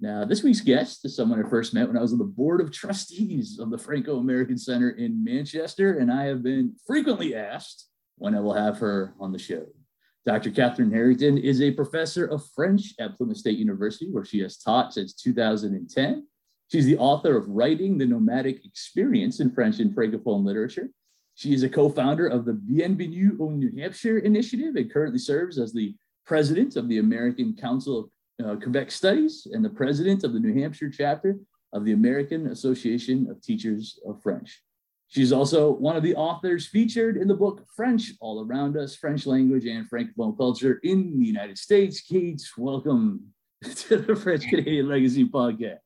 Now, this week's guest is someone I first met when I was on the board of trustees of the Franco American Center in Manchester, and I have been frequently asked when I will have her on the show. Dr. Catherine Harrington is a professor of French at Plymouth State University, where she has taught since 2010. She's the author of Writing the Nomadic Experience in French and Francophone Literature. She is a co founder of the Bienvenue au New Hampshire initiative and currently serves as the president of the American Council of uh, Quebec Studies and the president of the New Hampshire chapter of the American Association of Teachers of French. She's also one of the authors featured in the book French All Around Us French Language and Francophone Culture in the United States. Kate, welcome to the French Canadian Legacy Podcast.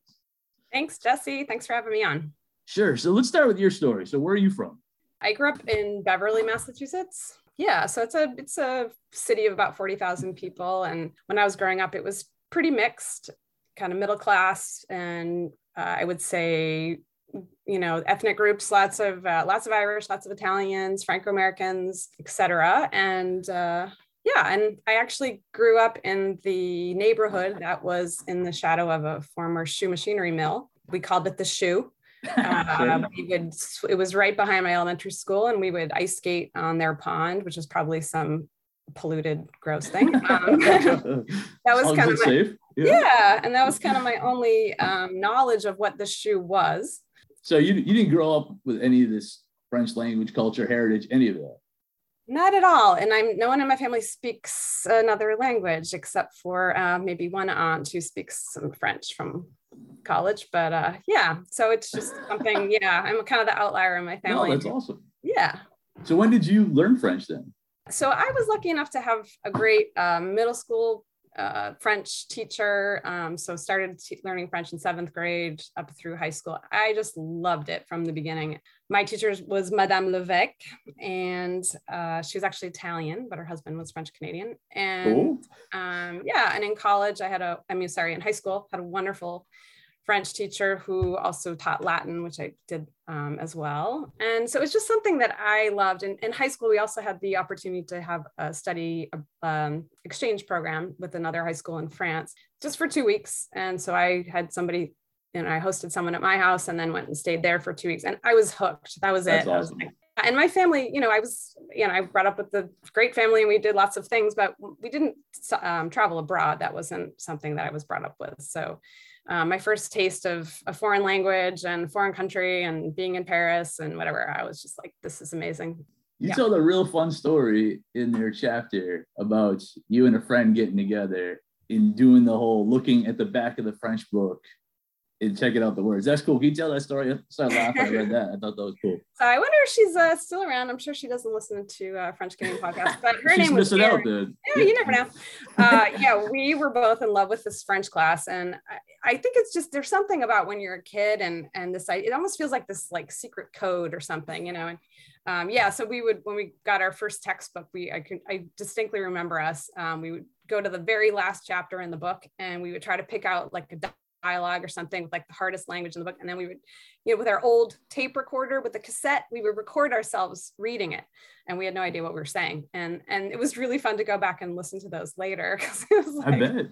Thanks, Jesse. Thanks for having me on. Sure. So let's start with your story. So, where are you from? I grew up in Beverly, Massachusetts. Yeah, so it's a it's a city of about 40,000 people and when I was growing up it was pretty mixed, kind of middle class, and uh, I would say, you know, ethnic groups, lots of uh, lots of Irish, lots of Italians, Franco Americans, etc. And uh, yeah, and I actually grew up in the neighborhood that was in the shadow of a former shoe machinery mill. We called it the shoe. Uh, we would it was right behind my elementary school and we would ice skate on their pond which was probably some polluted, gross thing. Um, that was kind of my, safe. Yeah. yeah. and that was kind of my only um, knowledge of what the shoe was. So you you didn't grow up with any of this French language, culture, heritage, any of that. Not at all. And I'm no one in my family speaks another language except for uh, maybe one aunt who speaks some French from college. But uh, yeah, so it's just something. Yeah, I'm kind of the outlier in my family. No, that's awesome. Yeah. So when did you learn French then? So I was lucky enough to have a great um, middle school uh, French teacher. Um, so started t- learning French in seventh grade up through high school. I just loved it from the beginning. My teacher was Madame Levesque, and uh, she was actually Italian, but her husband was French Canadian. And um, yeah, and in college, I had a, I mean, sorry, in high school, had a wonderful French teacher who also taught Latin, which I did um, as well. And so it was just something that I loved. And in high school, we also had the opportunity to have a study um, exchange program with another high school in France just for two weeks. And so I had somebody, you know, I hosted someone at my house and then went and stayed there for two weeks. And I was hooked. That was That's it. Awesome. Was like, and my family, you know, I was, you know, I brought up with the great family and we did lots of things, but we didn't um, travel abroad. That wasn't something that I was brought up with. So um, my first taste of a foreign language and foreign country and being in Paris and whatever. I was just like, this is amazing. You yeah. told a real fun story in your chapter about you and a friend getting together and doing the whole looking at the back of the French book and checking out the words. That's cool. Can you tell that story? I started laughing. I read that. I thought that was cool. So I wonder if she's uh, still around. I'm sure she doesn't listen to uh, French Gaming podcast, but her she's name was missing out, dude. Yeah, you never know. Uh, yeah, we were both in love with this French class, and I, I, think it's just there's something about when you're a kid and and this it almost feels like this like secret code or something, you know. And um, yeah, so we would when we got our first textbook, we I can I distinctly remember us. Um, we would go to the very last chapter in the book, and we would try to pick out like a dialogue or something with like the hardest language in the book. And then we would, you know, with our old tape recorder with the cassette, we would record ourselves reading it. And we had no idea what we were saying. And and it was really fun to go back and listen to those later because it was like, I bet.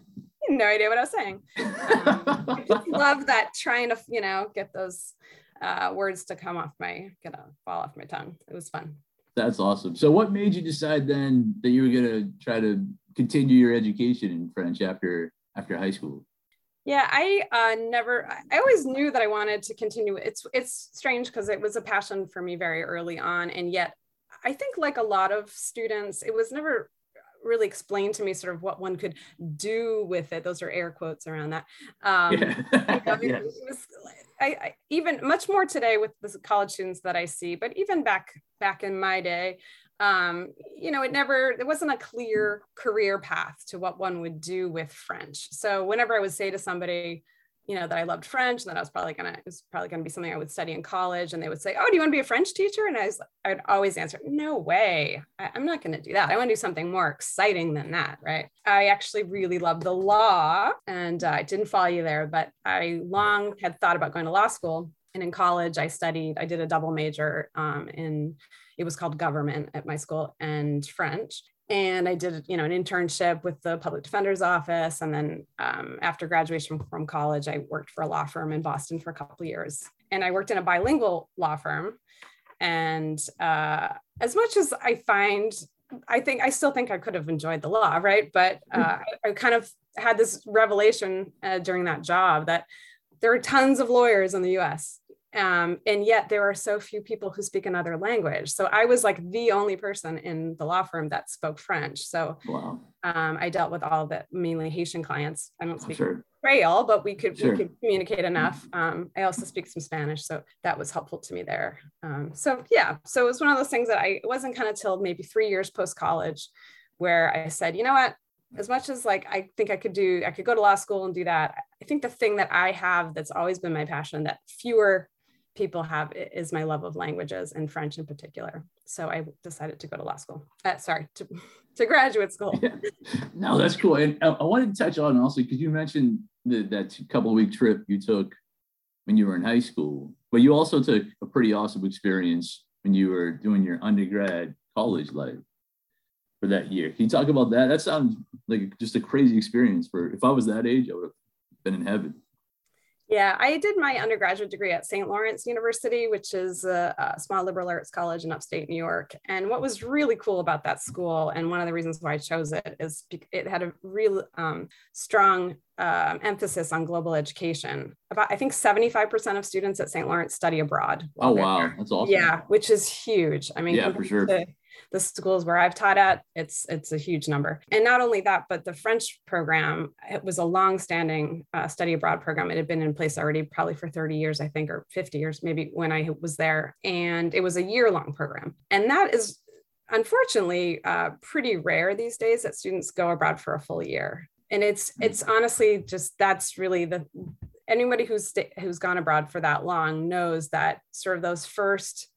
no idea what I was saying. Um, I love that trying to, you know, get those uh, words to come off my, get a fall off my tongue. It was fun. That's awesome. So what made you decide then that you were going to try to continue your education in French after after high school? Yeah, I uh, never. I always knew that I wanted to continue. It's it's strange because it was a passion for me very early on, and yet I think like a lot of students, it was never really explained to me sort of what one could do with it. Those are air quotes around that. Um, yeah. you know, it, it was, I, I, even much more today with the college students that I see, but even back back in my day, um, you know, it never, there wasn't a clear career path to what one would do with French. So whenever I would say to somebody, you know, that I loved French and that I was probably gonna, it was probably gonna be something I would study in college. And they would say, Oh, do you want to be a French teacher? And I was, I'd always answer, No way. I, am not gonna do that. I want to do something more exciting than that. Right. I actually really loved the law and uh, I didn't follow you there, but I long had thought about going to law school. And in college, I studied, I did a double major um, in, it was called government at my school and French and I did, you know, an internship with the public defender's office. And then um, after graduation from college, I worked for a law firm in Boston for a couple years. And I worked in a bilingual law firm. And uh, as much as I find, I think I still think I could have enjoyed the law, right? But uh, I, I, kind of had this revelation uh, during that job that there are tons of lawyers in the U.S. Um, and yet there are so few people who speak another language. So I was like the only person in the law firm that spoke French. So wow. um, I dealt with all the mainly Haitian clients. I don't speak sure. Creole, but we could sure. we could communicate enough. Um, I also speak some Spanish, so that was helpful to me there. Um, so yeah, so it was one of those things that I it wasn't kind of till maybe three years post college where I said, you know what, as much as like I think I could do, I could go to law school and do that. I think the thing that I have that's always been my passion that fewer people have is my love of languages and French in particular. So I decided to go to law school. Uh, sorry, to, to graduate school. Yeah. No, that's cool. And I, I wanted to touch on also because you mentioned the, that couple week trip you took when you were in high school, but you also took a pretty awesome experience when you were doing your undergrad college life for that year. Can you talk about that? That sounds like just a crazy experience for if I was that age, I would have been in heaven. Yeah, I did my undergraduate degree at St. Lawrence University, which is a, a, small liberal arts college in upstate New York. And what was really cool about that school, and one of the reasons why I chose it, is it had a real um, strong um, emphasis on global education. About I think 75% of students at St. Lawrence study abroad. Oh wow, there. that's awesome. Yeah, which is huge. I mean, yeah, for sure. To, the schools where I've taught at, it's it's a huge number. And not only that, but the French program it was a long-standing uh, study abroad program. It had been in place already, probably for 30 years, I think, or 50 years, maybe when I was there. And it was a year-long program, and that is unfortunately uh, pretty rare these days that students go abroad for a full year. And it's hmm. it's honestly just that's really the anybody who's who's gone abroad for that long knows that sort of those first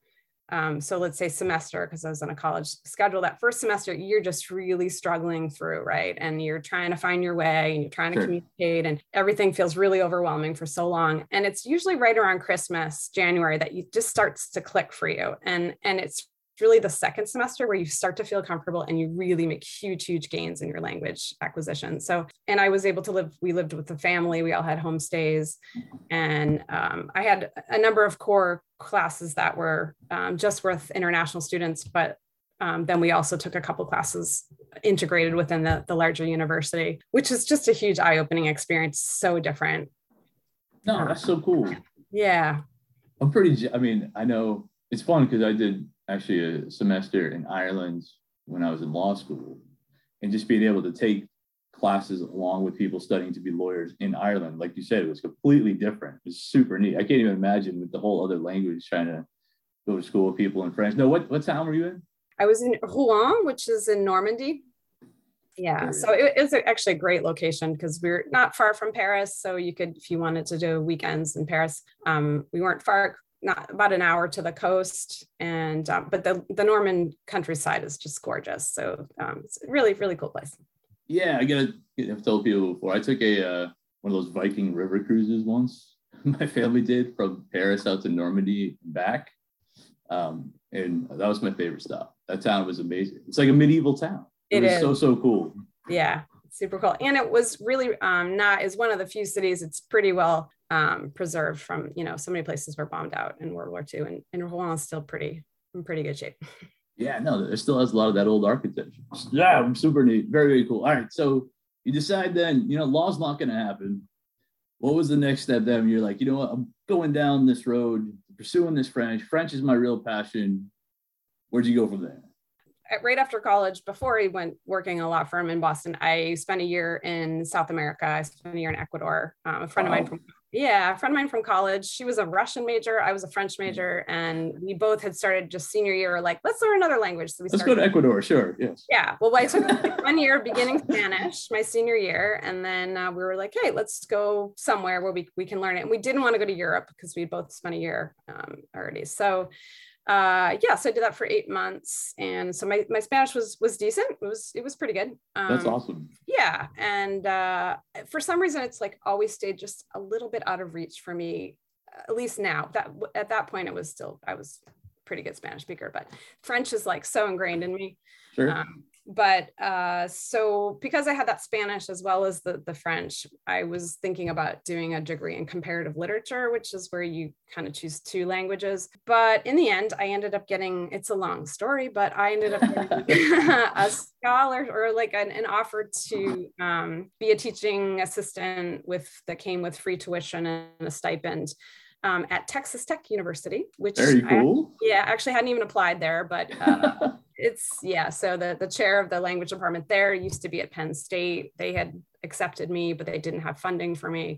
um, so let's say semester, because I was on a college schedule, that first semester, you're just really struggling through, right? And you're trying to find your way and you're trying to sure. communicate, and everything feels really overwhelming for so long. And it's usually right around Christmas, January, that you just starts to click for you. And, and it's really the second semester where you start to feel comfortable and you really make huge, huge gains in your language acquisition. So, and I was able to live, we lived with the family, we all had homestays. And um, I had a number of core classes that were um, just with international students, but um, then we also took a couple classes integrated within the, the larger university, which is just a huge eye opening experience. So different. No, that's so cool. Yeah. I'm pretty, I mean, I know it's fun because I did actually a semester in Ireland when I was in law school, and just being able to take classes along with people studying to be lawyers in Ireland, like you said, it was completely different. It's super neat. I can't even imagine with the whole other language trying to go to school with people in French. No, what what town were you in? I was in Rouen, which is in Normandy. Yeah, so it, was actually a great location because we are not far from Paris. So you could, if you wanted to do weekends in Paris, um, we weren't far not about an hour to the coast and um, but the the norman countryside is just gorgeous. So um, it's really really cool place. Yeah i gotta i've told people before i took a uh, one of those viking river cruises once. My family did from paris out to normandy and back. Um, and that was my favorite stop. That town was amazing. It's like a medieval town. It, it was is. so so cool. Yeah super cool. And it was really um, not is one of the few cities it's pretty well um, preserved from you know so many places were bombed out in World War II, and, and Rouen is still pretty in pretty good shape. Yeah, no, it still has a lot of that old architecture. Yeah, super neat, very very cool. All right, so you decide then, you know, law's not going to happen. What was the next step then? You're like, you know what, I'm going down this road, pursuing this French. French is my real passion. Where'd you go from there? right after college, before I went working in a law firm in Boston, I spent a year in South America. I spent a year in Ecuador. Um, a friend wow. of mine from Yeah, a friend of mine from college. She was a Russian major. I was a French Hmm. major, and we both had started just senior year. Like, let's learn another language. So we Let's started. go to Ecuador. Sure. Yes. Yeah. Well, I took one year beginning Spanish my senior year. And then uh, we were like, hey, let's go somewhere where we, we can learn it. And we didn't want to go to Europe because we both spent a year um, already. So uh yeah so i did that for eight months and so my, my spanish was was decent it was it was pretty good um, That's awesome. yeah and uh for some reason it's like always stayed just a little bit out of reach for me at least now that at that point it was still i was pretty good spanish speaker but french is like so ingrained in me Sure. um, but uh, so because I had that Spanish as well as the, the French, I was thinking about doing a degree in comparative literature, which is where you kind of choose two languages. But in the end, I ended up getting it's a long story, but I ended up getting a scholar or like an, an offer to um, be a teaching assistant with that came with free tuition and a stipend. Um, at Texas Tech University, which Very I- yeah, actually hadn't even applied there, but uh, it's yeah so the the chair of the language department there used to be at penn state they had accepted me but they didn't have funding for me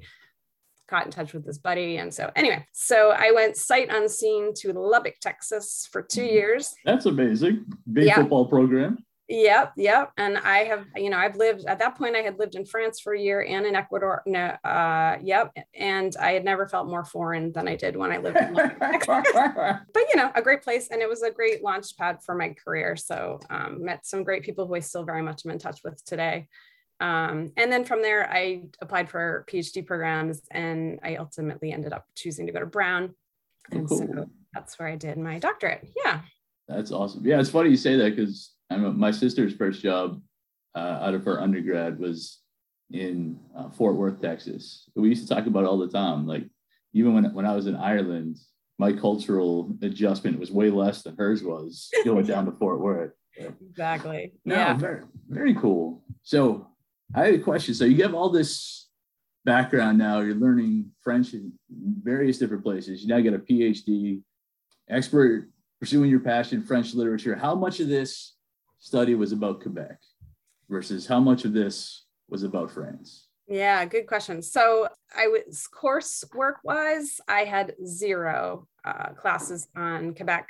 got in touch with this buddy and so anyway so i went sight unseen to lubbock texas for two years That's amazing. Big Yeah. football program. Yep yep and i have you know i've lived at that point i had lived in france for a year and in ecuador no uh yep and i had never felt more foreign than i did when i lived in but you know, a great place, and it was a great launch pad for my career. So um, met some great people who I still very much am in touch with today. Um, and then from there, I applied for PhD programs, and I ultimately ended up choosing to go to Brown, and cool. so that's where I did my doctorate. Yeah, That's awesome. Yeah, it's funny you say that because I know my sister's first job uh, out of her undergrad was in uh, Fort Worth, Texas. We used to talk about it all the time. Like even when when I was in Ireland, my cultural adjustment was way less than hers was going down to Fort Worth. exactly. No, Yeah. very very cool. So I had a question. So you have all this background now. You're learning French in various different places. You now get a PhD, expert pursuing your passion, French literature. How much of this study was about Quebec versus how much of this was about France? Yeah, good question. So I was coursework wise, I had zero uh, classes on Quebec,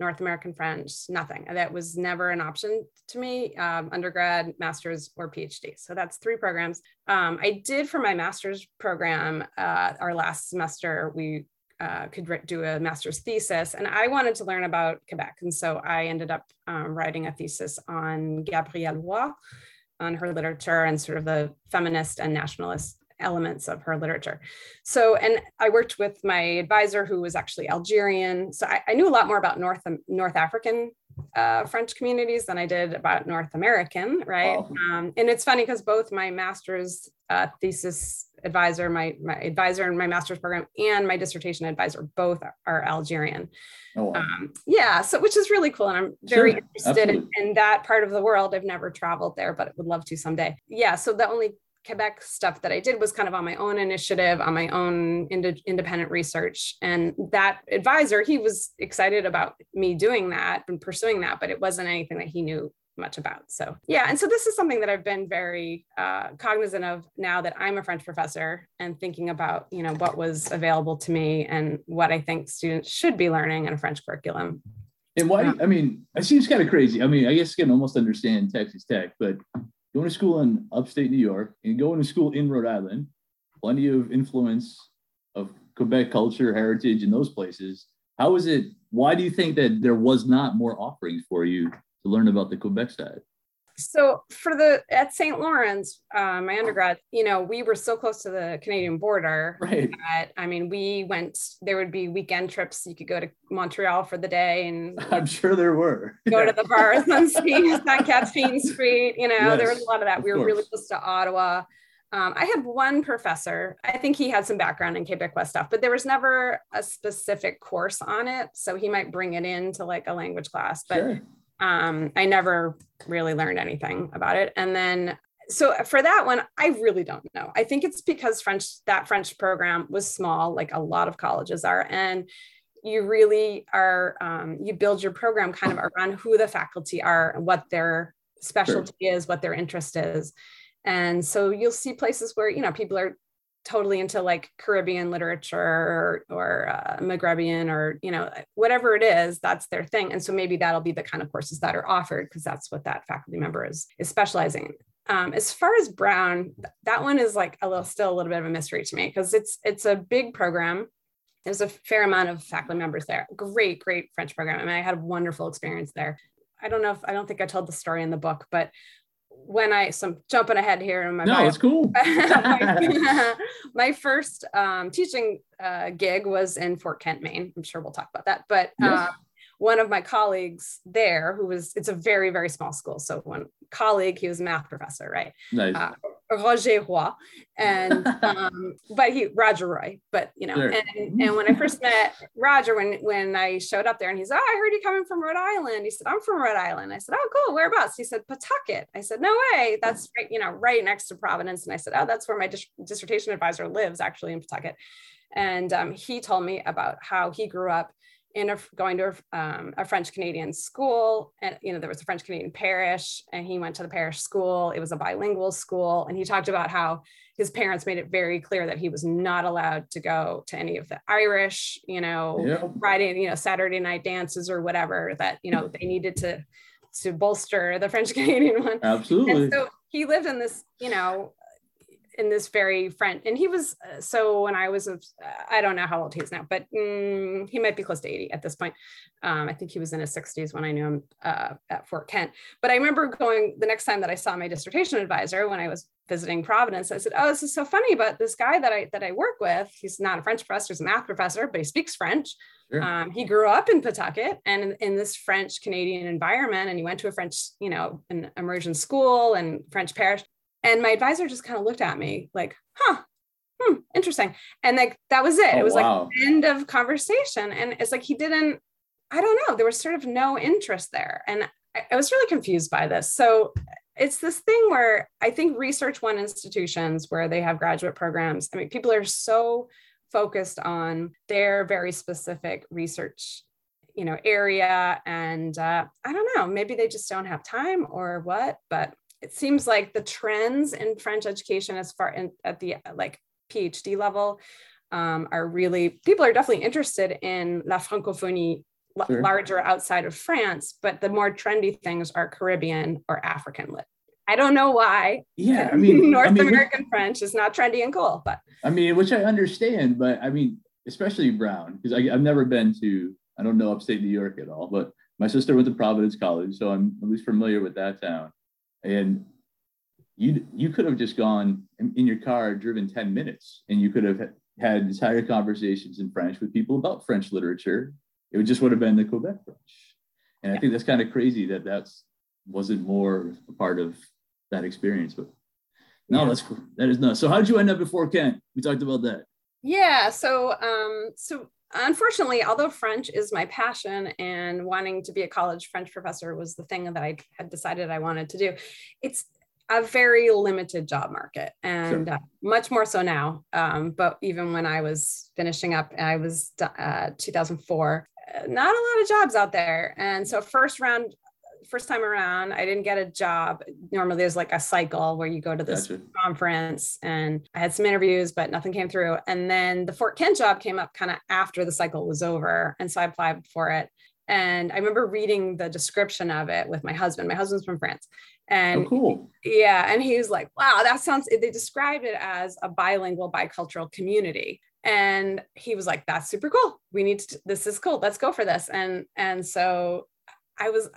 North American French, nothing. That was never an option to me, um, undergrad, master's, or PhD. So that's three programs. Um, I did for my master's program, uh, our last semester, we uh, could do a master's thesis, and I wanted to learn about Quebec. And so I ended up um, writing a thesis on Gabrielle Roy, on her literature and sort of the feminist and nationalist elements of her literature. So, and I worked with my advisor who was actually Algerian. So I, I knew a lot more about North North African uh, French communities than I did about North American, right? Wow. Um, and it's funny because both my master's uh, thesis advisor, my my advisor in my master's program, and my dissertation advisor both are Algerian. Oh, wow. um, yeah so which is really cool and i'm very Sure, interested in, in that part of the world. I've never traveled there but would love to someday. Yeah so the only quebec stuff that i did was kind of on my own initiative on my own ind- independent research and that advisor he was excited about me doing that and pursuing that but it wasn't anything that he knew much about so yeah and so this is something that i've been very uh, cognizant of now that i'm a french professor and thinking about you know what was available to me and what i think students should be learning in a french curriculum And why? I mean, it seems kind of crazy. I mean, I guess you can almost understand Texas Tech, but going to school in upstate New York and going to school in Rhode Island, plenty of influence of Quebec culture, heritage in those places. How is it? Why do you think that there was not more offerings for you to learn about the Quebec side? so for the at st lawrence uh, my undergrad you know we were so close to the canadian border Right. that i mean we went there would be weekend trips you could go to montreal for the day and I'm sure there were. go to the bars on St. Catherine Street. You know, there was a lot of that. of We were really close to Ottawa. Um, I had one professor. I think he had some background in Quebecois stuff, but there was never a specific course on it. So he might bring it into like a language class, but Sure. Um, I never really learned anything about it. And then, so for that one, I really don't know. I think it's because French, that French program was small, like a lot of colleges are. And you really are, um, you build your program kind of around who the faculty are and what their specialty is, what their interest is. And so you'll see places where, you know, people are totally into like Caribbean literature or, or uh, Maghrebian or, you know, whatever it is, that's their thing. And so maybe that'll be the kind of courses that are offered because that's what that faculty member is, is specializing in. Um, as far as Brown, that one is like a little, still a little bit of a mystery to me because it's, it's a big program. There's a fair amount of faculty members there. Great, great French program. I mean, I had a wonderful experience there. I don't know if I don't think I told the story in the book, but when I some jumping ahead here in my no, bio, it's cool. my, my first um, teaching uh, gig was in Fort Kent, Maine. I'm sure we'll talk about that. But Yes. uh, one of my colleagues there, who was it's a very very small school, so one colleague, he was a math professor, right? nice. uh, Roger Roy, and um, but he Roger Roy, but you know, Sure. and, and when I first met Roger, when when I showed up there, and he's, oh, I heard you coming from Rhode Island. He said, I'm from Rhode Island. I said, oh, cool. Whereabouts? He said, Pawtucket. I said, no way. That's right, you know, right next to Providence. And I said, oh, that's where my dis- dissertation advisor lives, actually in Pawtucket. And um, he told me about how he grew up in a going to a, um, a French Canadian school, and you know there was a French Canadian parish, and he went to the parish school. It was a bilingual school, and he talked about how his parents made it very clear that he was not allowed to go to any of the Irish, you know, yeah. Friday, you know, Saturday night dances or whatever. That you know they needed to to bolster the French Canadian one. Absolutely. And so he lived in this, you know, in this very French, and he was uh, so when I was, uh, I don't know how old he is now, but mm, he might be close to 80 at this point. Um, I think he was in his 60s when I knew him uh, at Fort Kent. But I remember going the next time that I saw my dissertation advisor when I was visiting Providence. I said, "Oh, this is so funny, but this guy that I that I work with, he's not a French professor, he's a math professor, but he speaks French. Sure. Um, he grew up in Pawtucket and in, in this French Canadian environment, and he went to a French, you know, an immersion school and French parish. And my advisor just kind of looked at me like, huh, hmm, interesting. And like that was it. Oh, it was wow. like end of conversation. And it's like he didn't, I don't know, there was sort of no interest there. And I, I was really confused by this. So it's this thing where I think research one institutions where they have graduate programs, I mean, people are so focused on their very specific research you know area and uh, i don't know maybe they just don't have time or what but it seems like the trends in french education as far in, at the like phd level um, are really people are definitely interested in la francophonie Sure. larger outside of france but the more trendy things are caribbean or african lit i don't know why yeah. I mean, north I mean, american french is not trendy and cool but I mean, which I understand, but I mean, especially Brown, because I've never been to, I don't know upstate New York at all, but my sister went to Providence College, so I'm at least familiar with that town. And you you could have just gone in, your car, driven 10 minutes, and you could have had entire conversations in French with people about French literature. It just would have been the Quebec French. And I think that's kind of crazy that that's wasn't more a part of that experience, but no, Yeah. that's cool. That is nuts. So how did you end up Fort Kent? We talked about that. Yeah. So, um, so unfortunately, although French is my passion and wanting to be a college French professor was the thing that I had decided I wanted to do, it's a very limited job market and uh, much more so now. Um, but even when I was finishing up, I was uh, 2004, uh, not a lot of jobs out there. And so, first round, first time around, I didn't get a job. Normally, there's like a cycle where you go to this Gotcha. conference and I had some interviews, but nothing came through. And then the Fort Kent job came up kind of after the cycle was over. And so I applied for it. And I remember reading the description of it with my husband. My husband's from France. And oh, cool. yeah, and he was like, wow, that sounds, they described it as a bilingual, bicultural community. And he was like, that's super cool. We need to, this is cool. Let's go for this. And, and so I was,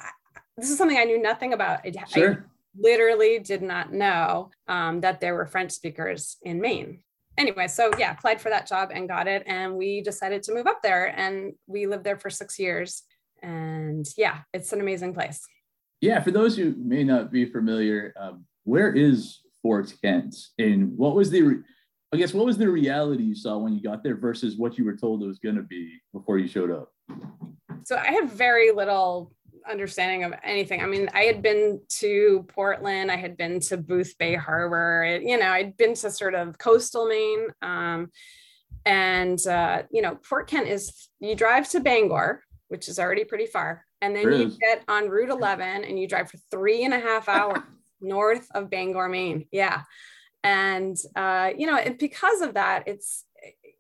this is something I knew nothing about. I- I Sure. literally did not know um, that there were French speakers in Maine. Anyway, so yeah, applied for that job and got it. And we decided to move up there and we lived there for six years. And yeah, it's an amazing place. Yeah, for those who may not be familiar, um, where is Fort Kent, and what was the, re- I guess, what was the reality you saw when you got there versus what you were told it was going to be before you showed up? So I had very little understanding of anything. I mean, I had been to Portland, I had been to Boothbay Harbor, it- you know, I'd been to sort of coastal Maine. Um, and, uh, you know, Fort Kent is, you drive to Bangor, which is already pretty far. And then you get on Route 11 and you drive for three and a half hours north of Bangor, Maine. Yeah. and uh, you know, and because of that, it's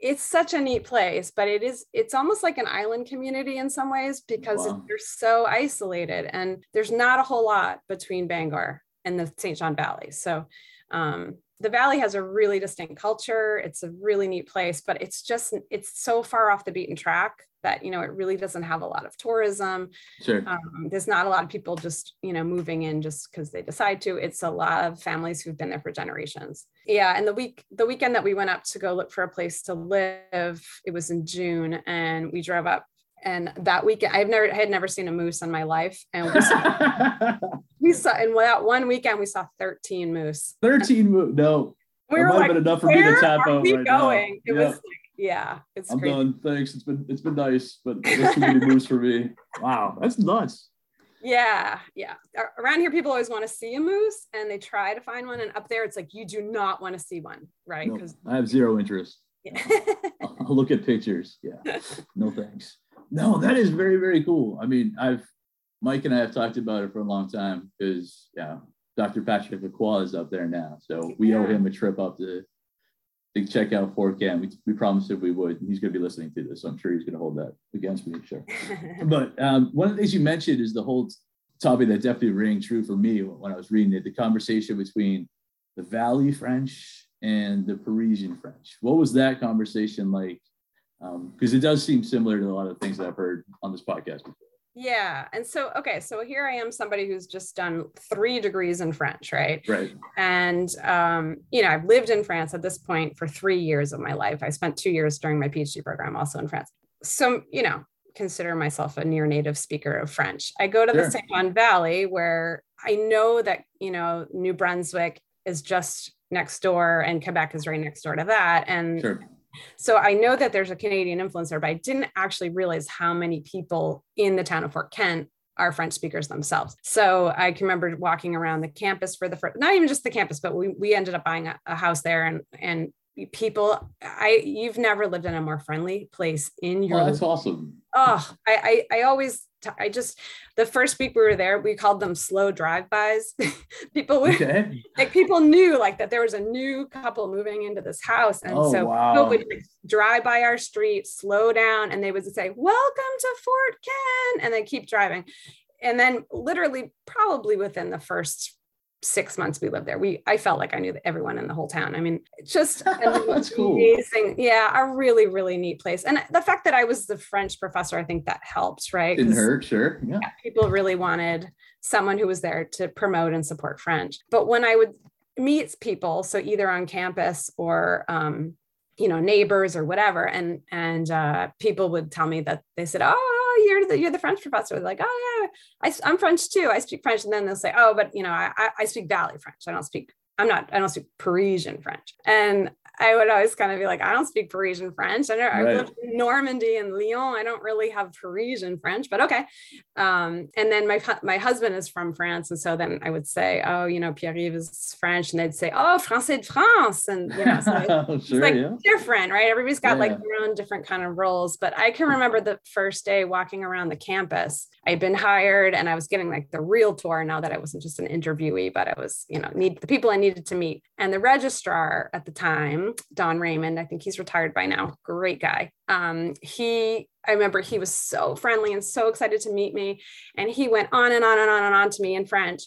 it's such a neat place, but it is it's almost like an island community in some ways because wow. they're so isolated and there's not a whole lot between Bangor and the St. John Valley. So um, the valley has a really distinct culture. It's a really neat place, but it's just it's so far off the beaten track that you know it really doesn't have a lot of tourism. Sure. Um, there's not a lot of people just you know moving in just because they decide to. It's a lot of families who've been there for generations. Yeah and the week the weekend that we went up to go look for a place to live it was in june and we drove up and that weekend i've never I had never seen a moose in my life and we saw, we saw in that one weekend we saw 13 moose. 13 moose no. We were like, enough for me to tap out right going? Now. It was yeah, it's I'm crazy. done. Thanks. It's been it's been nice, but this too many moose for me. Wow, that's nuts. Yeah, yeah. Around here, people always want to see a moose, and they try to find one. And up there, it's like you do not want to see one, right? Because I have zero interest. Yeah. I'll, look at pictures. Yeah, no thanks. No, that is very very cool. I mean, I've Mike and I have talked about it for a long time because yeah, Dr. Patrick Lacroix is up there now, so we yeah. owe him a trip up to to check out Fort Kent. We, we promised if we would. He's going to be listening to this, so I'm sure he's going to hold that against me. Sure. but um, one of the things you mentioned is the whole topic that definitely rang true for me when I was reading it: the conversation between the Valley French and the Parisian French. What was that conversation like? Because um, it does seem similar to a lot of things that I've heard on this podcast before. Yeah. And so, okay, so here I am, somebody who's just done three degrees in French, right? Right. And, um, you know, I've lived in France at this point for three years of my life. I spent two years during my PhD program also in France. So, you know, consider myself a near native speaker of French. I go to sure. the. John Valley where I know that, you know, New Brunswick is just next door and Quebec is right next door to that. And sure. So I know that there's a Canadian influence there, but I didn't actually realize how many people in the town of Fort Kent are French speakers themselves. So I can remember walking around the campus for the first, not even just the campus, but we, we ended up buying a, a house there and, and people i you've never lived in a more friendly place in your oh, that's awesome oh I, I i always I just the first week we were there, we called them slow drive-bys. people would okay. like people knew like that there was a new couple moving into this house. And oh, so wow. people would like, drive by our street, slow down, and they would say, Welcome to Fort Kent, and they keep driving. And then literally probably within the first six months we lived there. We I felt like I knew everyone in the whole town. I mean, just That's cool. amazing. Yeah, a really, really neat place. And the fact that I was the French professor, I think that helps, right? Didn't hurt, sure. Yeah. yeah. People really wanted someone who was there to promote and support French. But when I would meet people, so either on campus or um, you know, neighbors or whatever, and and uh, people would tell me that they said, "Oh, you're the you're the French professor. They're like, oh yeah, I, am French too. I speak French. And then they'll say, oh, but you know, I, I speak Valley French. I don't speak. I'm not. I don't speak Parisian French. And I would always kind of be like, I don't speak Parisian French. I, right. I lived in Normandy and Lyon. I don't really have Parisian French, but okay. Um, and then my my husband is from France, and so then I would say, oh, you know, Pierre-Yves is French, and they'd say, oh, Français de France, and you know, so it's sure, like yeah. different, right? Everybody's got yeah. like their own different kind of roles. But I can remember the first day walking around the campus. I'd been hired, and I was getting like the real tour now that I wasn't just an interviewee, but I was, you know, need the people I needed to meet. And the registrar at the time Don Raymond. I think he's retired by now. Great guy. Um, he, I remember he was so friendly and so excited to meet me. And he went on and on and on and on to me in French.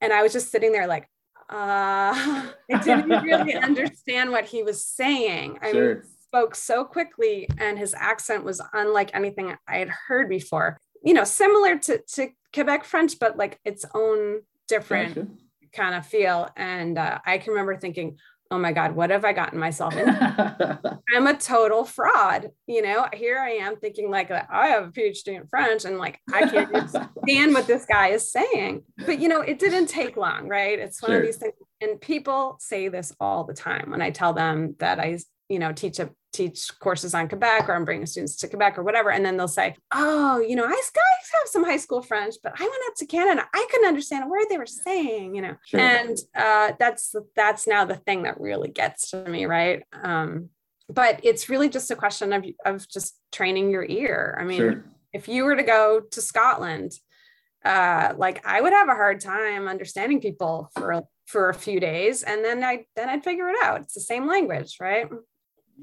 And I was just sitting there like, uh, I didn't really understand what he was saying. I sure. mean, spoke so quickly and his accent was unlike anything I had heard before. You know, similar to, to Quebec French, but like its own different kind of feel. And uh, I can remember thinking, oh my God, what have I gotten myself into? I'm a total fraud. You know, here I am thinking like I have a PhD in French and like I can't understand what this guy is saying. But you know, it didn't take long, right? It's one sure. of these things. And people say this all the time when I tell them that I, you know, teach a teach courses on Quebec or I'm bringing students to Quebec or whatever. And then they'll say, oh, you know, I guys have some high school French, but I went up to Canada. I couldn't understand a word they were saying, you know, sure. and uh, that's, that's now the thing that really gets to me. Right. Um, but it's really just a question of, of just training your ear. I mean, sure. if you were to go to Scotland, uh, like I would have a hard time understanding people for for a few days and then I then I'd figure it out. It's the same language, right?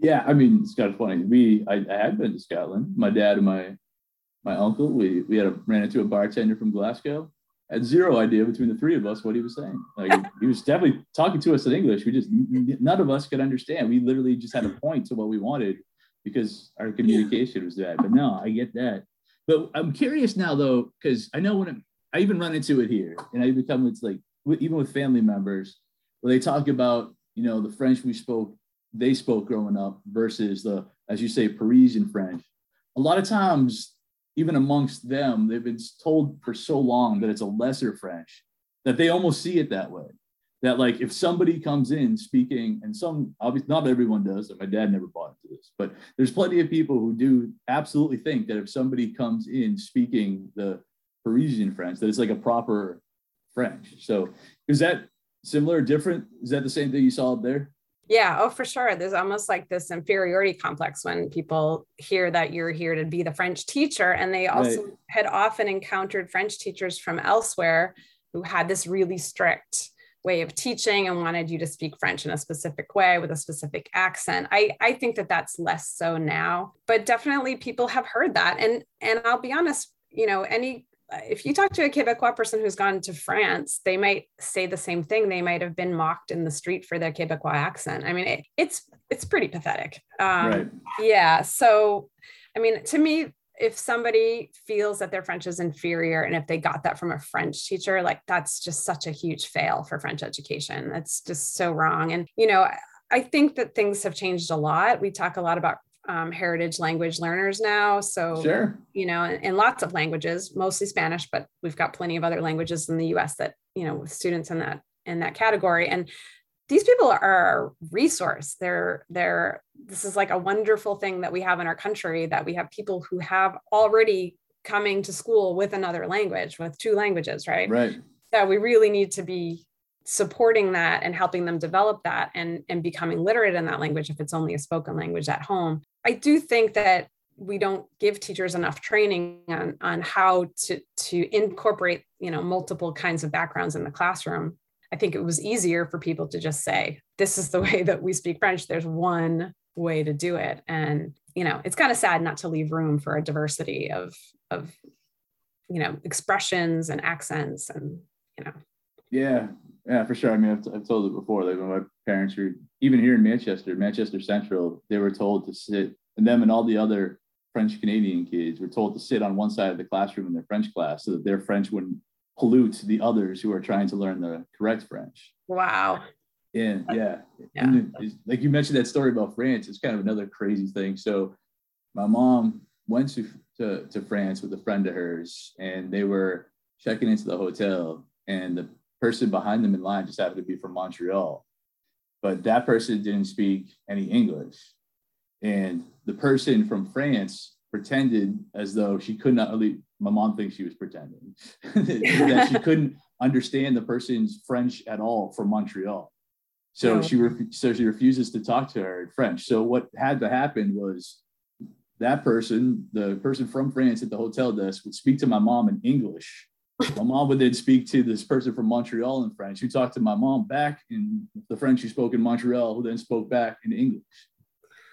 Yeah, I mean, it's kind of funny. We I, I had been to Scotland. My dad and my my uncle, we we had a, ran into a bartender from Glasgow. Had zero idea between the three of us what he was saying. Like he was definitely talking to us in English. We just none of us could understand. We literally just had a point to what we wanted because our communication was that. But no, I get that. But I'm curious now though, because I know when it, I even run into it here, and I become it's like even with family members where they talk about you know the French we spoke they spoke growing up versus the as you say Parisian French. A lot of times even amongst them, they've been told for so long that it's a lesser French that they almost see it that way. That like if somebody comes in speaking, and some obviously not everyone does, and my dad never bought into this, but there's plenty of people who do absolutely think that if somebody comes in speaking the Parisian French, that it's like a proper French. So is that similar, different? Is that the same thing you saw up there? Yeah, oh, for sure. There's almost like this inferiority complex when people hear that you're here to be the French teacher. And they also right. had often encountered French teachers from elsewhere who had this really strict way of teaching and wanted you to speak French in a specific way with a specific accent. I, I think that that's less so now, but definitely people have heard that. And, and I'll be honest, you know, any if you talk to a Quebecois person who's gone to France, they might say the same thing. They might have been mocked in the street for their Quebecois accent. I mean, it, it's it's pretty pathetic. Um, right. Yeah. So, I mean, to me, if somebody feels that their French is inferior, and if they got that from a French teacher, like that's just such a huge fail for French education. That's just so wrong. And you know, I think that things have changed a lot. We talk a lot about um, heritage language learners now. So, sure. you know, in, lots of languages, mostly Spanish, but we've got plenty of other languages in the US that, you know, with students in that, in that category. And these people are a resource. They're, they're, this is like a wonderful thing that we have in our country that we have people who have already coming to school with another language, with two languages, right? Right. So we really need to be supporting that and helping them develop that and, and becoming literate in that language if it's only a spoken language at home. I do think that we don't give teachers enough training on, on how to, to incorporate you know multiple kinds of backgrounds in the classroom. I think it was easier for people to just say, this is the way that we speak French. There's one way to do it. And, you know, it's kind of sad not to leave room for a diversity of, of, you know, expressions and accents and, you know. Yeah. Yeah, for sure. I mean, I've, I've told it before. Like when my parents were even here in Manchester, Manchester Central, they were told to sit, and them and all the other French Canadian kids were told to sit on one side of the classroom in their French class so that their French wouldn't pollute the others who are trying to learn the correct French. Wow. Yeah, yeah. yeah. like you mentioned that story about France, it's kind of another crazy thing. So my mom went to, to, to France with a friend of hers, and they were checking into the hotel, and the person behind them in line just happened to be from Montreal, but that person didn't speak any English. And the person from France pretended as though she could not, at least my mom thinks she was pretending, that she couldn't understand the person's French at all from Montreal. So she ref- so she refuses to talk to her in French. So what had to happen was that person, the person from France at the hotel desk, would speak to my mom in English my mom would then speak to this person from Montreal in French who talked to my mom back in the French who spoke in Montreal, who then spoke back in English.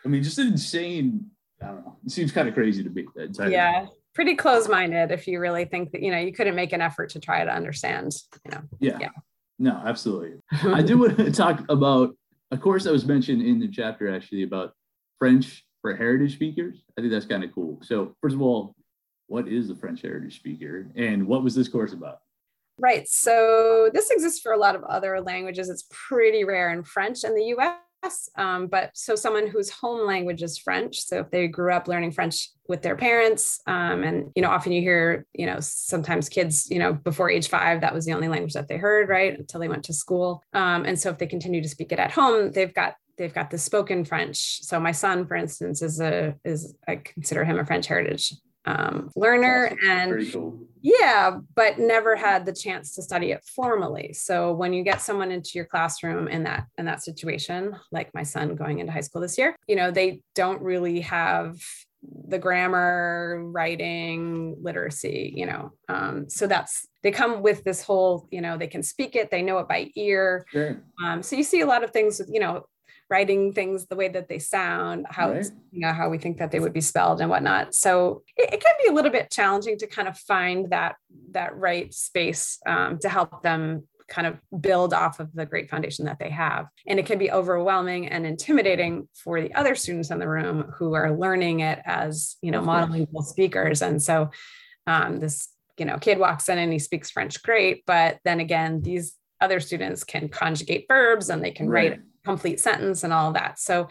I mean, just an insane, I don't know. It seems kind of crazy to me. yeah. Pretty close minded if you really think that, you know, you couldn't make an effort to try to understand, you know. Yeah. yeah. No, absolutely. I do want to talk about a course that was mentioned in the chapter actually about French for heritage speakers. I think that's kind of cool. So, first of all, what is a French heritage speaker and what was this course about? Right. So this exists for a lot of other languages. It's pretty rare in French in the US. Um, but so someone whose home language is French. So if they grew up learning French with their parents, um, and you know, often you hear, you know, sometimes kids, you know, before age five, that was the only language that they heard, right, until they went to school. Um, and so if they continue to speak it at home, they've got they've got the spoken French. So my son, for instance, is a is I consider him a French heritage um, learner awesome. and cool. yeah but never had the chance to study it formally so when you get someone into your classroom in that in that situation like my son going into high school this year you know they don't really have the grammar, writing, literacy, you know. Um, so that's they come with this whole, you know, they can speak it, they know it by ear. Sure. Um, so you see a lot of things, with, you know, writing things the way that they sound, how Right. you know how we think that they would be spelled and whatnot. So it, it can be a little bit challenging to kind of find that that right space um, to help them kind of build off of the great foundation that they have. And it can be overwhelming and intimidating for the other students in the room who are learning it as you know monolingual speakers. And so um, this you know kid walks in and he speaks French great, but then again these other students can conjugate verbs and they can write Right. Complete sentence and all that. So,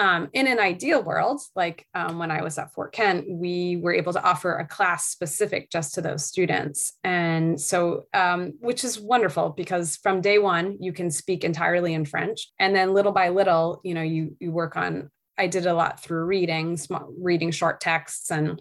um, in an ideal world, like um, when I was at Fort Kent, we were able to offer a class specific just to those students. And so, um, which is wonderful because from day one, you can speak entirely in French. And then little by little, you know, you, you work on, I did a lot through reading, small, reading short texts and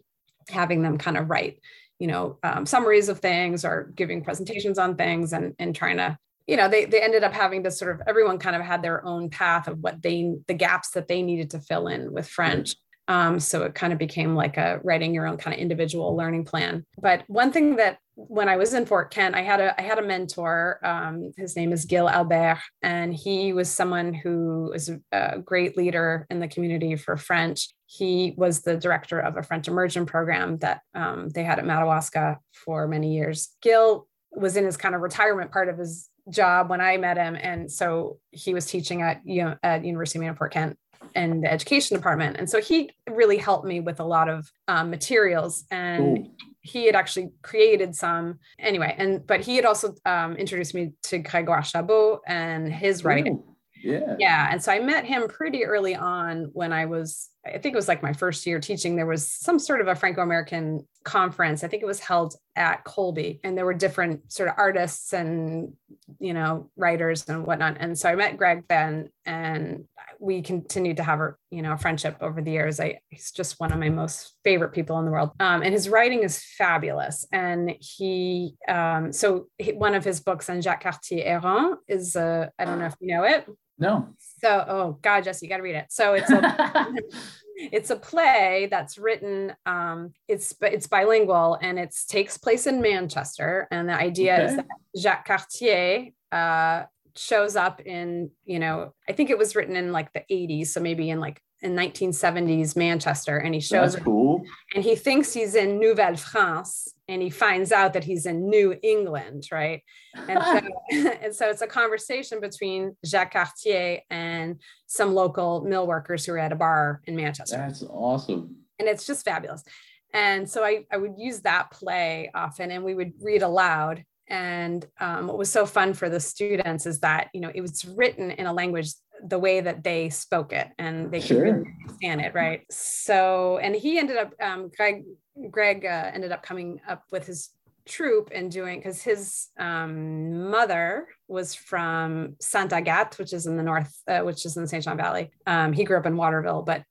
having them kind of write, you know, um, summaries of things or giving presentations on things and, and trying to you know they they ended up having to sort of everyone kind of had their own path of what they the gaps that they needed to fill in with french. Um, so it kind of became like a writing your own kind of individual learning plan. But one thing that when i was in fort kent i had a i had a mentor um, his name is gil albert and he was someone who was a, a great leader in the community for french. He was the director of a french immersion program that um, they had at madawaska for many years. Gil was in his kind of retirement part of his job when I met him. And so he was teaching at, you know, at University of Fort Kent in the education department. And so he really helped me with a lot of um, materials and Cool. he had actually created some anyway. And, but he had also um, introduced me to Grégoire Chabot and his writing. Cool. Yeah. Yeah. And so I met him pretty early on when I was, I think it was like my first year teaching. There was some sort of a Franco American conference. I think it was held at Colby, and there were different sort of artists and, you know, writers and whatnot. And so I met Greg then, and we continued to have a, you know, a friendship over the years. I, he's just one of my most favorite people in the world. Um, and his writing is fabulous. And he, um, so he, one of his books on Jacques Cartier Errant is, uh, I don't know if you know it. No. So, oh God, Jesse, you got to read it. So it's a it's a play that's written. Um, it's it's bilingual and it takes place in Manchester. And the idea is that Jacques Cartier uh, shows up in you know I think it was written in like the 80s, so maybe in like in 1970s Manchester, and he shows That's cool. and he thinks he's in Nouvelle France and he finds out that he's in New England, right? And so, and so it's a conversation between Jacques Cartier and some local mill workers who are at a bar in Manchester. That's awesome. And it's just fabulous. And so I, I would use that play often and we would read aloud. And um, what was so fun for the students is that, you know, it was written in a language the way that they spoke it and they could Sure. really understand it, right? So, and he ended up, um, Greg, Greg uh, ended up coming up with his troupe and doing because his um, mother was from Saint Agathe, which is in the north, uh, which is in the St. John Valley. Um, he grew up in Waterville, but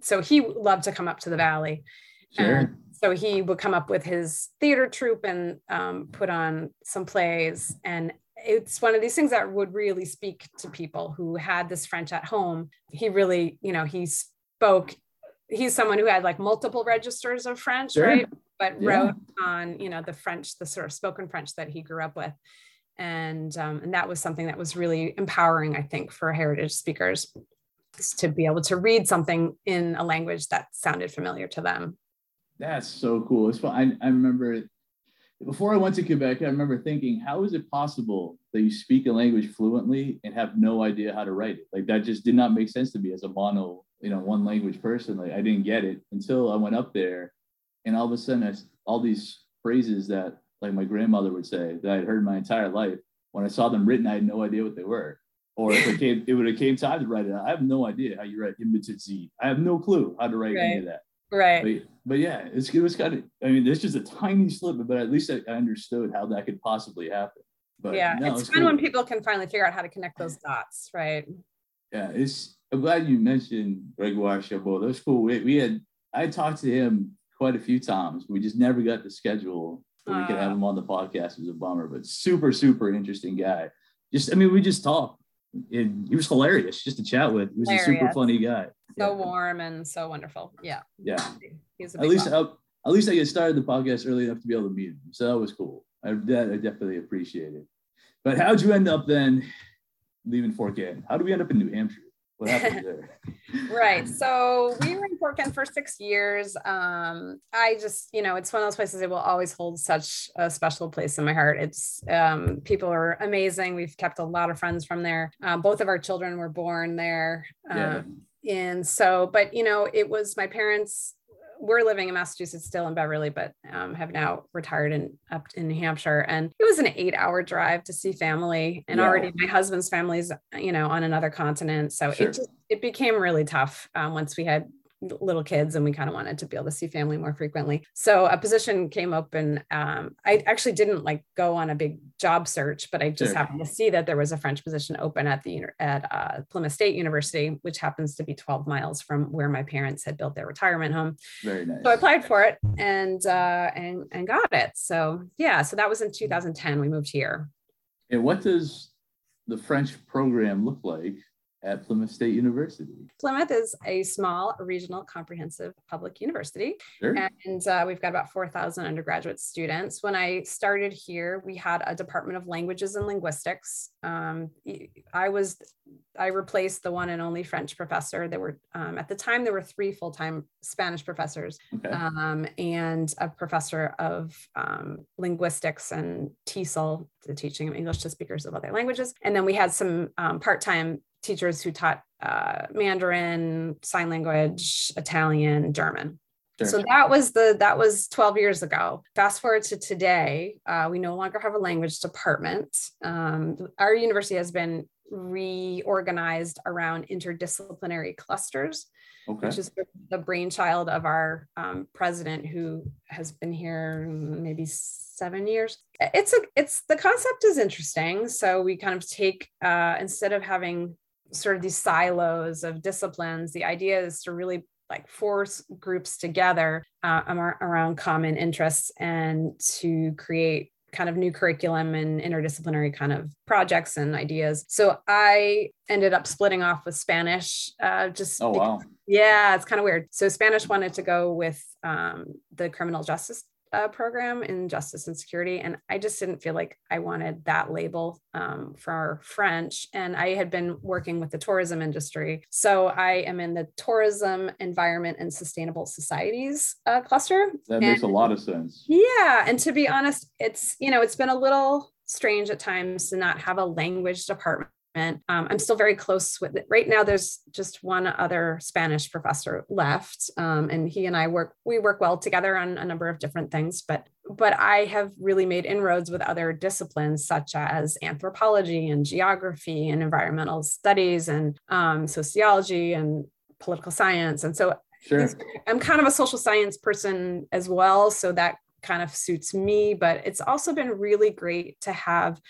so he loved to come up to the valley. Sure. And so he would come up with his theater troupe and um, put on some plays. And it's one of these things that would really speak to people who had this French at home. He really, you know, he spoke. He's someone who had like multiple registers of French, Sure. right? But Yeah. wrote on, you know, the French, the sort of spoken French that he grew up with. And um, and that was something that was really empowering, I think, for heritage speakers to be able to read something in a language that sounded familiar to them. That's so cool. It's fun. I, I remember before I went to Quebec, I remember thinking, how is it possible that you speak a language fluently and have no idea how to write it? Like that just did not make sense to me as a mono, you know, one language person. Like I didn't get it until I went up there, and all of a sudden, I, all these phrases that like my grandmother would say that I'd heard my entire life. When I saw them written, I had no idea what they were. Or if it came, it would have came time to write it. I have no idea how you write imitate Z. I have no clue how to write any of that Right. but, but yeah, it's, it was kind of, I mean, it's just a tiny slip, but at least I, I understood how that could possibly happen. But yeah. no, it's it's fun cool. when people can finally figure out how to connect those dots. Right. yeah, it's, I'm glad you mentioned Gregoire Chabot. That's cool. We, we had, I talked to him quite a few times. We just never got the schedule where we could have Ah. him on the podcast. It was a bummer, but super, super interesting guy. Just, I mean, we just talk it, he was hilarious just to chat with. He was hilarious. a super funny guy. So yeah. warm and so wonderful. Yeah. Yeah. He's at least I, at least I get started the podcast early enough to be able to meet him. So that was cool. I, that I definitely appreciate it. But how'd you end up then leaving Fort Kent? How do we end up in New Hampshire? What happened there? right. So we were in Fort Kent for six years. Um, I just, you know, it's one of those places that will always hold such a special place in my heart. It's um, people are amazing. We've kept a lot of friends from there. Um, both of our children were born there. Yeah. Um, and so, but you know, it was my parents we're living in Massachusetts still in Beverly, but um, have now retired and up in New Hampshire. And it was an eight hour drive to see family. And yeah. already my husband's family's, you know, on another continent. So sure. it just, it became really tough um, once we had little kids and we kind of wanted to be able to see family more frequently. So a position came open um, i actually didn't like go on a big job search but i just sure. happened to see that there was a french position open at the at uh, plymouth state university which happens to be 12 miles from where my parents had built their retirement home. Very nice so i applied for it and uh, and and got it. So yeah so that was in 2010 we moved here. And what does the french program look like at Plymouth State University. Plymouth is a small regional comprehensive public university. Sure. And uh, we've got about 4,000 undergraduate students. When I started here, we had a Department of Languages and Linguistics. Um, I was, I replaced the one and only French professor. There were, um, at the time, there were three full time Spanish professors okay. um, and a professor of um, linguistics and TESOL, the teaching of English to speakers of other languages. And then we had some um, part time teachers who taught uh, Mandarin, sign language, Italian, German. Sure. So that was the that was 12 years ago. Fast forward to today, uh, we no longer have a language department. Um, our university has been reorganized around interdisciplinary clusters, okay. which is the brainchild of our um, president, who has been here maybe seven years. It's a it's the concept is interesting. So we kind of take uh, instead of having sort of these silos of disciplines the idea is to really like force groups together uh, around common interests and to create kind of new curriculum and interdisciplinary kind of projects and ideas. So I ended up splitting off with Spanish. Uh, just oh wow, yeah, it's kind of weird. So Spanish wanted to go with um, the criminal justice uh, program in justice and security. And I just didn't feel like I wanted that label um, for French. And I had been working with the tourism industry. So I am in the tourism, environment, and sustainable societies uh, cluster. That and, makes a lot of sense. Yeah. And to be honest, it's, you know, it's been a little strange at times to not have a language department um, I'm still very close with it. Right now, there's just one other Spanish professor left, um, and he and I work. We work well together on a number of different things. But but I have really made inroads with other disciplines such as anthropology and geography and environmental studies and um, sociology and political science. And so sure. I'm kind of a social science person as well, so that kind of suits me. But it's also been really great to have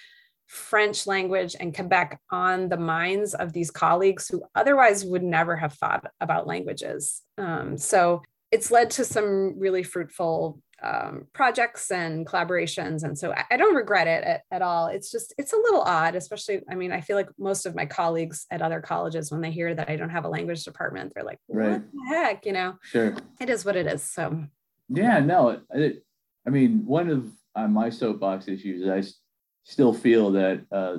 French language and Quebec on the minds of these colleagues who otherwise would never have thought about languages. Um, so it's led to some really fruitful um, projects and collaborations. And so I, I don't regret it at, at, all. It's just, it's a little odd, especially, I mean, I feel like most of my colleagues at other colleges, when they hear that I don't have a language department, they're like, what right. the heck, you know? Sure. It is what it is. So, yeah, no, I, I mean, one of uh, my soapbox issues, is I still feel that uh,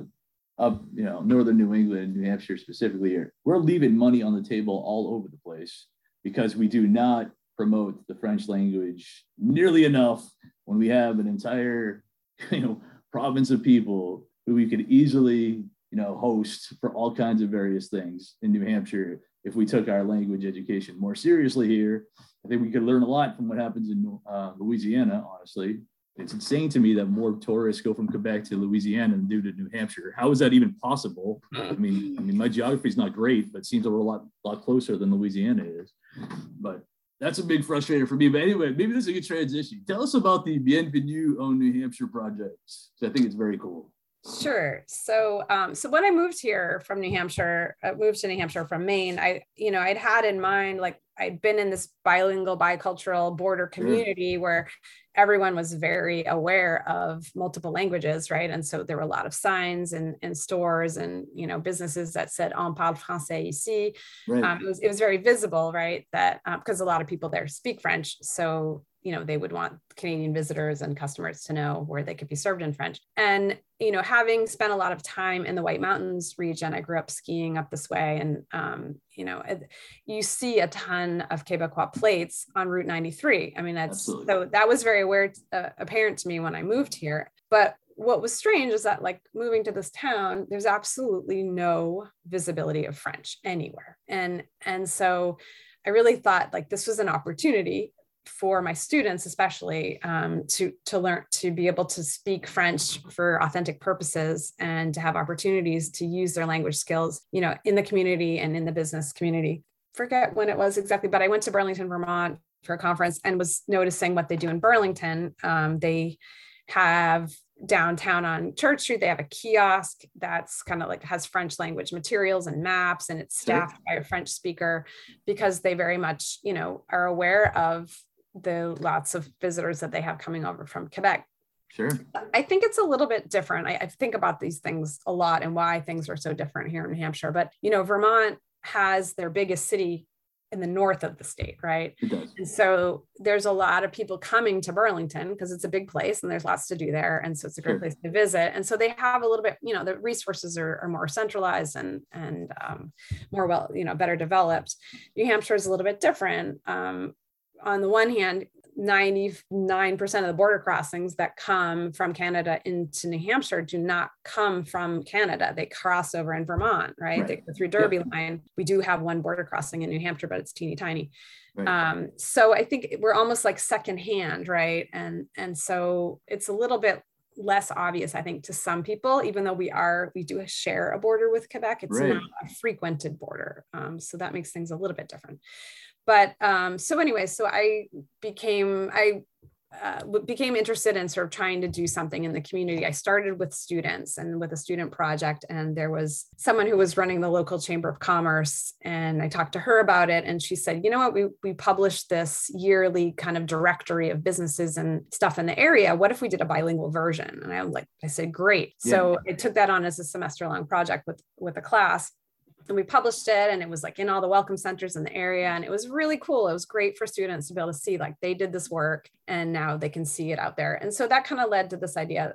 up, you know, northern New England, New Hampshire specifically, we're leaving money on the table all over the place because we do not promote the French language nearly enough when we have an entire, you know, province of people who we could easily, you know, host for all kinds of various things in New Hampshire if we took our language education more seriously here. I think we could learn a lot from what happens in uh, Louisiana, honestly, it's insane to me that more tourists go from Quebec to Louisiana than do to New Hampshire. How is that even possible? I mean, I mean, my geography is not great, but seems a lot, lot closer than Louisiana is. But that's a big frustrator for me. But anyway, maybe this is a good transition. Tell us about the Bienvenue on New Hampshire project. I think it's very cool. Sure. So, um, so when I moved here from New Hampshire, uh, moved to New Hampshire from Maine, I, you know, I'd had in mind, like, I'd been in this bilingual, bicultural border mm. community mm. where everyone was very aware of multiple languages, right? And so there were a lot of signs and, and stores and you know businesses that said "On parle français ici." Right. Um, it was it was very visible, right? That because um, a lot of people there speak French, so you know they would want canadian visitors and customers to know where they could be served in french. And you know having spent a lot of time in the white mountains region i grew up skiing up this way. And um, you know you see a ton of quebecois plates on route 93 i mean that's Absolutely. so that was very aware uh, apparent to me when i moved here. But what was strange is that like moving to this town there's absolutely no visibility of french anywhere. And and so I really thought like this was an opportunity for my students especially um, to to learn to be able to speak french for authentic purposes and to have opportunities to use their language skills you know in the community and in the business community. Forget when it was exactly but i went to burlington vermont for a conference and was noticing what they do in burlington. Um, they have downtown on church street. They have a kiosk that's kind of like has french language materials and maps and it's staffed by a french speaker because they very much you know are aware of the lots of visitors that they have coming over from Quebec. Sure. I think it's a little bit different. I, I, think about these things a lot and why things are so different here in New Hampshire. But you know, Vermont has their biggest city in the north of the state, right? It does. And so there's a lot of people coming to Burlington because it's a big place and there's lots to do there. And so it's a great sure. place to visit. And so they have a little bit, you know, the resources are, are more centralized and and um, more well, you know, better developed. New Hampshire is a little bit different. Um, on the one hand, 99% of the border crossings that come from Canada into New Hampshire do not come from Canada. They cross over in Vermont, right? right. They go through Derby yep. line. We do have one border crossing in New Hampshire, but it's teeny tiny. Right. Um, so I think we're almost like secondhand, right? And and so it's a little bit less obvious, I think, to some people, even though we are, we do share a border with Quebec. It's right. not a frequented border. Um, so that makes things a little bit different but um, so anyway, so I became I uh, became interested in sort of trying to do something in the community. I started with students and with a student project, and there was someone who was running the local chamber of commerce, and I talked to her about it, and she said, "You know what? We we published this yearly kind of directory of businesses and stuff in the area. What if we did a bilingual version?" And I was like, I said, "Great!" Yeah. So I took that on as a semester long project with with a class, and we published it and it was like in all the welcome centers in the area and it was really cool it was great for students to be able to see like they did this work and now they can see it out there and so that kind of led to this idea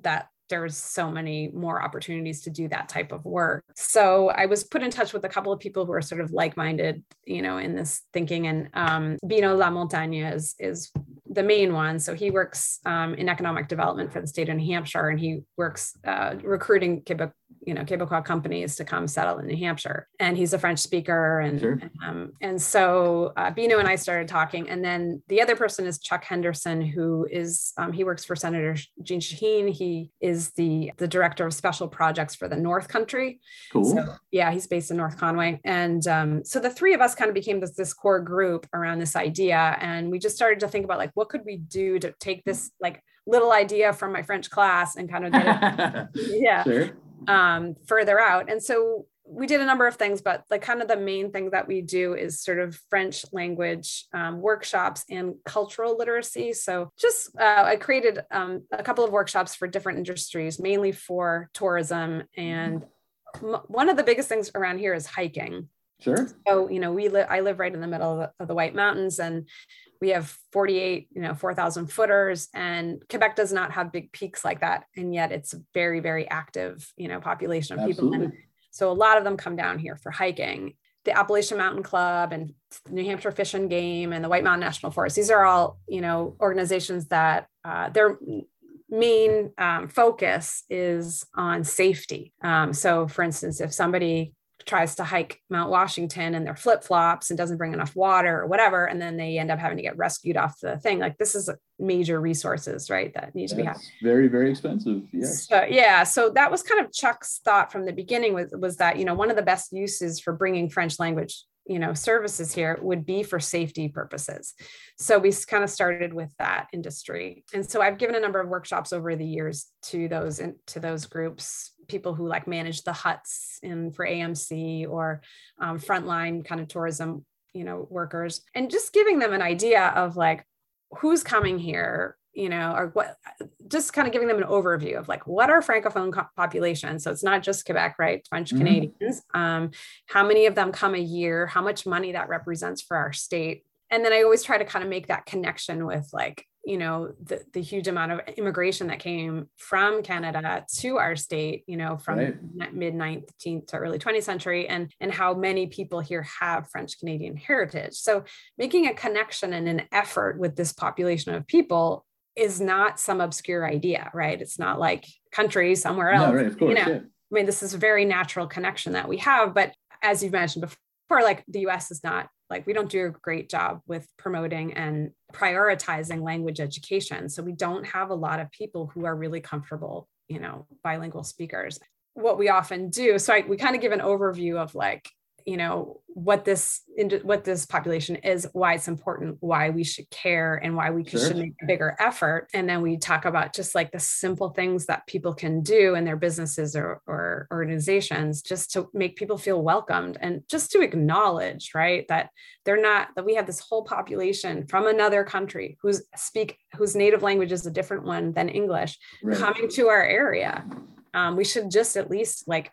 that there's so many more opportunities to do that type of work. So I was put in touch with a couple of people who are sort of like-minded, you know, in this thinking. And um, Benoit Lamontagne is is the main one. So he works um, in economic development for the state of New Hampshire, and he works uh, recruiting Quebec you know Quebecois companies to come settle in New Hampshire. And he's a French speaker, and sure. um, and so uh, Benoit and I started talking. And then the other person is Chuck Henderson, who is um, he works for Senator Jeanne Shaheen. He is the the director of special projects for the North Country. Cool. So, yeah, he's based in North Conway, and um, so the three of us kind of became this this core group around this idea, and we just started to think about like what could we do to take this like little idea from my French class and kind of yeah. Sure um, further out. And so we did a number of things, but like kind of the main thing that we do is sort of French language um, workshops and cultural literacy. So just uh, I created um, a couple of workshops for different industries, mainly for tourism. And m- one of the biggest things around here is hiking. Sure. So you know we live. I live right in the middle of the, of the White Mountains, and we have 48 you know 4000 footers and quebec does not have big peaks like that and yet it's a very very active you know population of Absolutely. people. And so a lot of them come down here for hiking. The appalachian mountain club and new hampshire fish and game and the white mountain national forest these are all you know organizations that uh, their main um, focus is on safety. Um, so for instance if somebody tries to hike Mount Washington in their flip flops and doesn't bring enough water or whatever, and then they end up having to get rescued off the thing. Like this is major resources, right? That need to be had. Very, very expensive. Yes. So, yeah. So that was kind of Chuck's thought from the beginning was was that you know one of the best uses for bringing French language you know services here would be for safety purposes so we kind of started with that industry and so i've given a number of workshops over the years to those to those groups people who like manage the huts in for AMC or um, frontline kind of tourism you know workers and just giving them an idea of like who's coming here you know or what just kind of giving them an overview of like what are francophone co- population? So it's not just quebec right? French mm-hmm. canadians um, how many of them come a year? How much money that represents for our state? And then i always try to kind of make that connection with like you know the, the huge amount of immigration that came from canada to our state you know from right. mid 19th to early 20th century and and how many people here have french canadian heritage so making a connection and an effort with this population of people is not some obscure idea right it's not like country somewhere else no, right, course, you know yeah. i mean this is a very natural connection that we have but as you've mentioned before like the us is not like we don't do a great job with promoting and prioritizing language education. So we don't have a lot of people who are really comfortable you know bilingual speakers. What we often do so I, we kind of give an overview of like you know what this what this population is why it's important why we should care and why we sure. should make a bigger effort and then we talk about just like the simple things that people can do in their businesses or, or organizations just to make people feel welcomed and just to acknowledge right that they're not that we have this whole population from another country who's speak whose native language is a different one than english right. coming to our area um, we should just at least like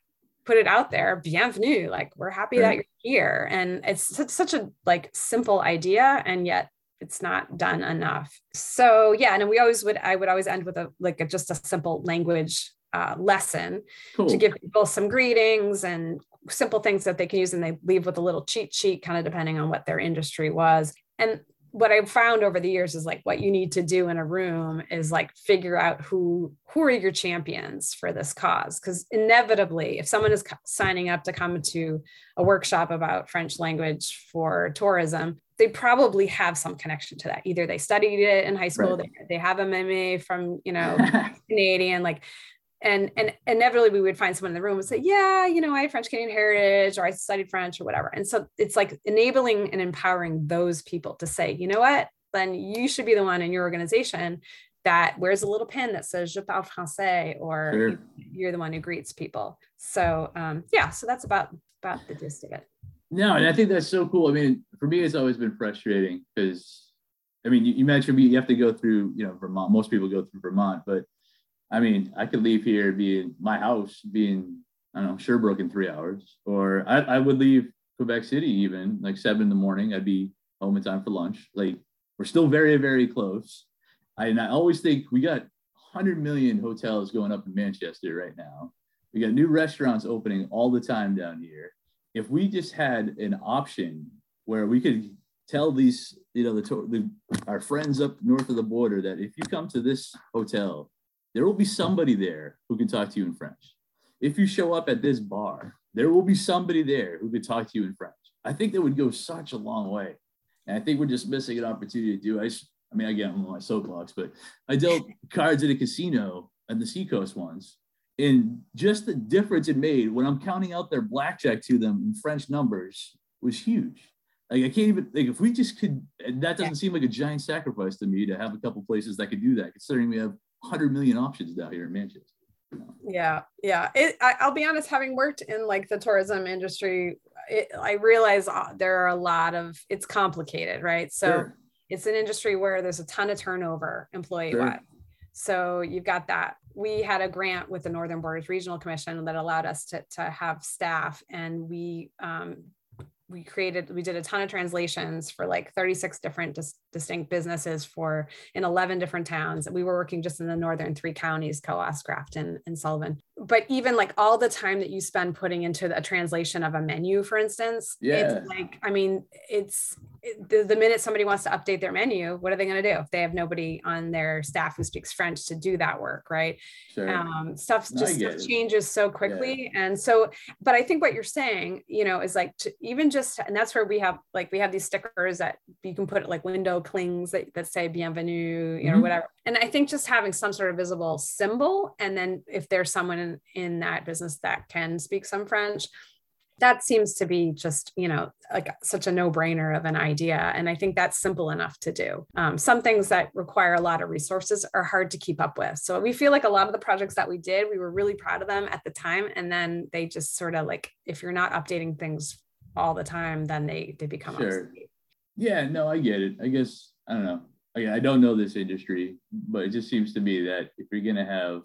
put it out there bienvenue like we're happy right. that you're here and it's such, such a like simple idea and yet it's not done enough so yeah and we always would i would always end with a like a, just a simple language uh, lesson cool. to give people some greetings and simple things that they can use and they leave with a little cheat sheet kind of depending on what their industry was and what I've found over the years is like what you need to do in a room is like figure out who who are your champions for this cause because inevitably if someone is signing up to come to a workshop about French language for tourism they probably have some connection to that either they studied it in high school right. they, they have a meme from you know Canadian like and and inevitably we would find someone in the room and say yeah you know i have french canadian heritage or i studied french or whatever. And so it's like enabling and empowering those people to say you know what? Then you should be the one in your organization that wears a little pin that says je parle français or sure. you're the one who greets people. So um, yeah so that's about about the gist of it. No and i think that's so cool. I mean for me it's always been frustrating because i mean you, you mentioned you have to go through you know vermont most people go through vermont but I mean, I could leave here being my house being, I don't know, Sherbrooke in three hours, or I, I would leave Quebec City even like seven in the morning. I'd be home in time for lunch. Like we're still very, very close. I, and I always think we got 100 million hotels going up in Manchester right now. We got new restaurants opening all the time down here. If we just had an option where we could tell these, you know, the, the our friends up north of the border that if you come to this hotel, there will be somebody there who can talk to you in French. If you show up at this bar, there will be somebody there who could talk to you in French. I think that would go such a long way. And I think we're just missing an opportunity to do. I, I mean, again, I'm on my soapbox, but I dealt cards at a casino at the Seacoast once. And just the difference it made when I'm counting out their blackjack to them in French numbers was huge. Like I can't even like if we just could. That doesn't seem like a giant sacrifice to me to have a couple places that could do that, considering we have 100 million options down here in Manchester. Yeah, yeah. It, I, will be honest, having worked in like the tourism industry, it, I realize uh, there are a lot of it's complicated, right? So sure. it's an industry where there's a ton of turnover employee wise. Sure. So you've got that. We had a grant with the Northern Borders Regional Commission that allowed us to, to have staff, and we um, we created we did a ton of translations for like 36 different dis- distinct businesses for in 11 different towns we were working just in the northern three counties coos grafton and sullivan but even like all the time that you spend putting into a translation of a menu for instance yeah. it's like i mean it's the, the minute somebody wants to update their menu what are they going to do if they have nobody on their staff who speaks french to do that work right sure. um, stuff just stuff changes so quickly yeah. and so but i think what you're saying you know is like to even just and that's where we have like we have these stickers that you can put like window clings that, that say bienvenue you know mm-hmm. whatever and i think just having some sort of visible symbol and then if there's someone in, in that business that can speak some french that seems to be just you know like such a no-brainer of an idea and i think that's simple enough to do um, some things that require a lot of resources are hard to keep up with so we feel like a lot of the projects that we did we were really proud of them at the time and then they just sort of like if you're not updating things all the time, then they they become sure. obsolete. Yeah, no, I get it. I guess I don't know. I, I don't know this industry, but it just seems to me that if you're gonna have,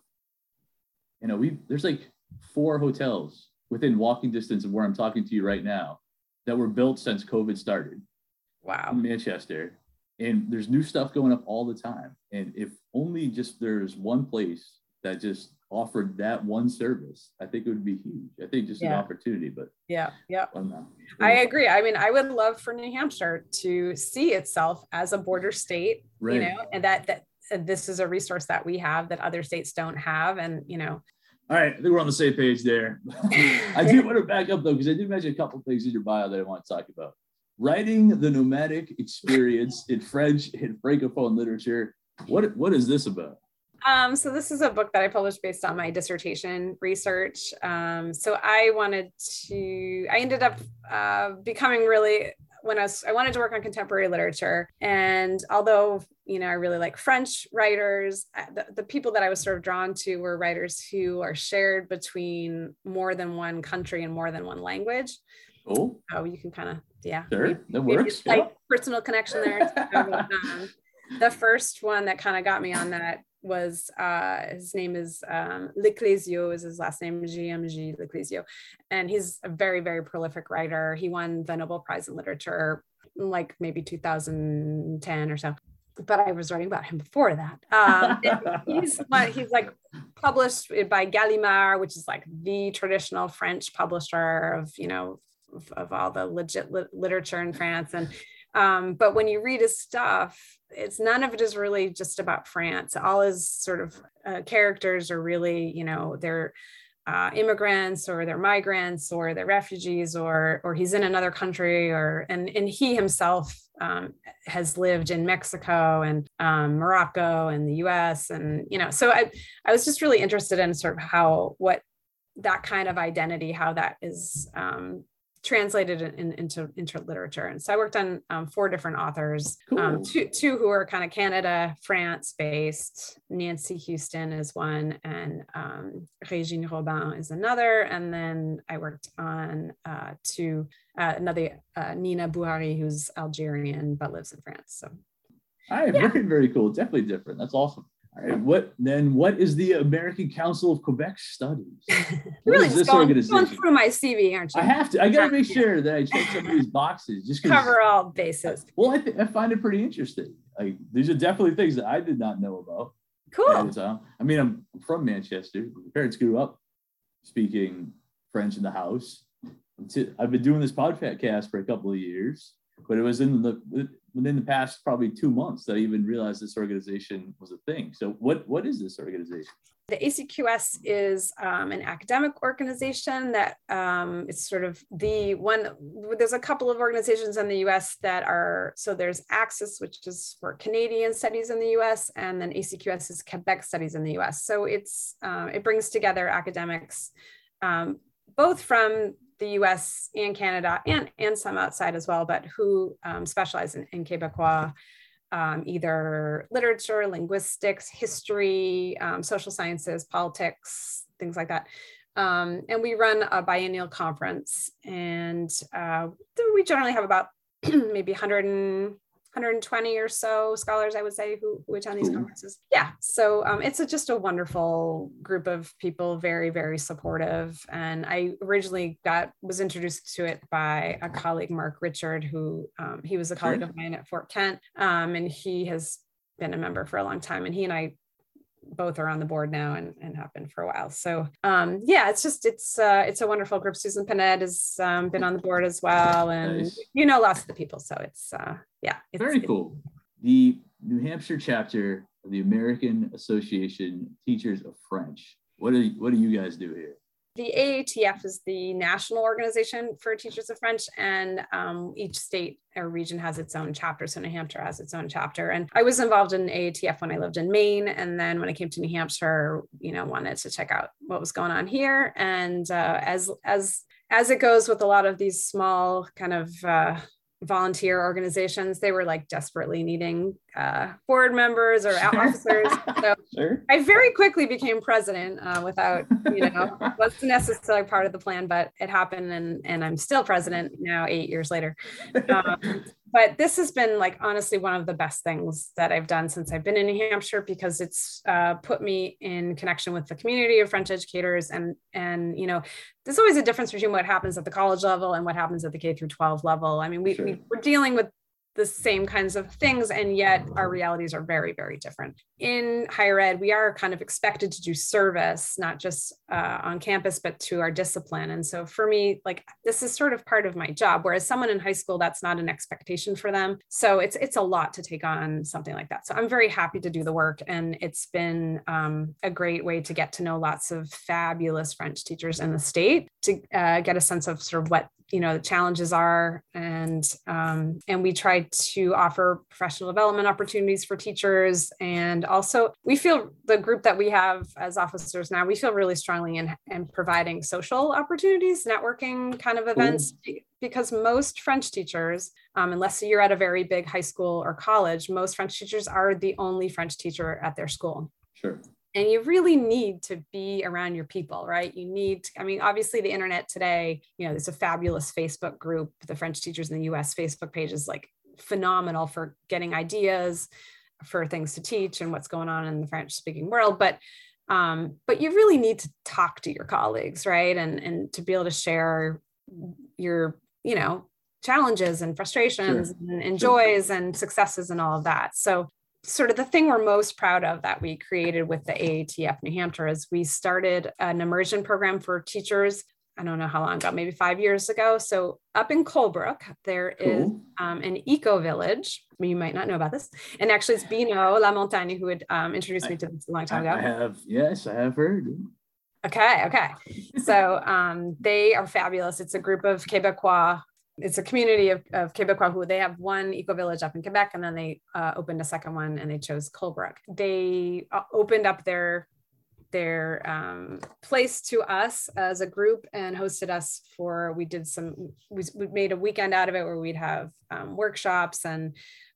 you know, we there's like four hotels within walking distance of where I'm talking to you right now that were built since COVID started. Wow. In Manchester. And there's new stuff going up all the time. And if only just there's one place that just offered that one service, I think it would be huge. I think just yeah. an opportunity, but yeah, yeah. I agree. I mean, I would love for New Hampshire to see itself as a border state, right. you know, and that that this is a resource that we have that other states don't have. And, you know, all right, I think we're on the same page there. I do want to back up though, because I did mention a couple things in your bio that I want to talk about. Writing the nomadic experience in French and Francophone literature. What, what is this about? Um, so this is a book that I published based on my dissertation research. Um, so I wanted to, I ended up uh, becoming really when I was I wanted to work on contemporary literature. And although you know I really like French writers, the, the people that I was sort of drawn to were writers who are shared between more than one country and more than one language. Oh, oh, you can kind of yeah, sure, that works. Yeah. Personal connection there. um, the first one that kind of got me on that was uh, his name is um, Le Clézio is his last name JMG Le Clézio, and he's a very very prolific writer. He won the Nobel Prize in Literature like maybe 2010 or so. But I was writing about him before that. Um, he's he's like published by Gallimard, which is like the traditional French publisher of you know of, of all the legit li- literature in France and um, but when you read his stuff, it's none of it is really just about France. All his sort of uh, characters are really, you know, they're uh, immigrants or they're migrants or they're refugees or or he's in another country or and and he himself um, has lived in Mexico and um, Morocco and the U.S. and you know so I I was just really interested in sort of how what that kind of identity how that is um, translated in, into into literature. And so I worked on um, four different authors, um, cool. um, two two who are kind of Canada, France based. Nancy Huston is one, and um, Régine Robin is another. And then I worked on uh, two uh, another uh, Nina Bouraoui, who's Algerian but lives in France. So. All right, yeah. very very cool. Definitely different. That's awesome. All right, what then? What is the American Council of Quebec Studies? really, this going, organization? Going through my CV, aren't you? I have to. I got to make sure that I check some of these boxes. Just cover all bases. Well, I, th- I find it pretty interesting. Like these are definitely things that I did not know about. Cool. I mean, I'm from Manchester. My parents grew up speaking French in the house. I've been doing this podcast for a couple of years, but it was in the within the past probably two months that I even realized this organization was a thing. So what what is this organization? The ACQS is um, an academic organization that um, it's sort of the one. There's a couple of organizations in the U.S. that are so there's ACSUS, which is for Canadian studies in the U.S., and then ACQS is Quebec studies in the U.S. So it's um, it brings together academics um, both from the US and Canada and, and some outside as well, but who um, specialize in, in Quebecois, um, either literature, linguistics, history, um, social sciences, politics, things like that. Um, and we run a biennial conference, and uh, we generally have about maybe 100 120 or so scholars, I would say, who, who attend these conferences. Yeah. So um, it's a, just a wonderful group of people, very, very supportive. And I originally got, was introduced to it by a colleague, Mark Richard, who um, he was a colleague sure. of mine at Fort Kent. Um, and he has been a member for a long time. And he and I both are on the board now and, and have been for a while. So um, yeah, it's just it's uh, it's a wonderful group. Susan Pinette has um, been on the board as well, and nice. you know lots of the people. So it's uh, yeah, it's, very cool. The New Hampshire chapter of the American Association Teachers of French. What do what do you guys do here? The AATF is the national organization for teachers of French, and um, each state or region has its own chapter. So New Hampshire has its own chapter. And I was involved in AATF when I lived in Maine, and then when I came to New Hampshire, you know, wanted to check out what was going on here. And uh, as as as it goes with a lot of these small kind of uh, volunteer organizations they were like desperately needing uh, board members or officers so Sure. I very quickly became president uh, without, you know, wasn't necessarily part of the plan, but it happened, and and I'm still president now, eight years later. Um, but this has been like honestly one of the best things that I've done since I've been in New Hampshire because it's uh, put me in connection with the community of French educators, and and you know, there's always a difference between what happens at the college level and what happens at the K through 12 level. I mean, we, sure. we we're dealing with the same kinds of things and yet our realities are very very different. In higher ed we are kind of expected to do service not just uh, on campus but to our discipline. And so for me like this is sort of part of my job whereas someone in high school that's not an expectation for them. So it's it's a lot to take on something like that. So i'm very happy to do the work and it's been um, a great way to get to know lots of fabulous french teachers in the state to uh, get a sense of sort of what you know the challenges are. And um, and we try to offer professional development opportunities for teachers. And also we feel the group that we have as officers now we feel really strongly in, in providing social opportunities networking kind of events Ooh. because most french teachers um, unless you're at a very big high school or college most french teachers are the only french teacher at their school. Sure. And you really need to be around your people right? You need to, i mean obviously the internet today you know there's a fabulous facebook group the french teachers in the us facebook page is like phenomenal for getting ideas for things to teach and what's going on in the french speaking world but um, but you really need to talk to your colleagues right and and to be able to share your you know challenges and frustrations sure. and, and sure. joys and successes and all of that so sort of the thing we're most proud of that we created with the AATF New Hampshire is we started an immersion program for teachers. I don't know how long ago, maybe five years ago. So up in Colebrook, there cool. is um, an eco village. You might not know about this. And actually, it's Benoit Lamontagne who had um, introduced me to this a long time ago. I have, yes, I have heard. Okay, okay. So um, they are fabulous. It's a group of Quebecois it's a community of, of Quebecois who they have one eco village up in Quebec, and then they uh, opened a second one, and they chose Colebrook. They uh, opened up their their um, place to us as a group and hosted us for. We did some. We, we made a weekend out of it where we'd have um, workshops and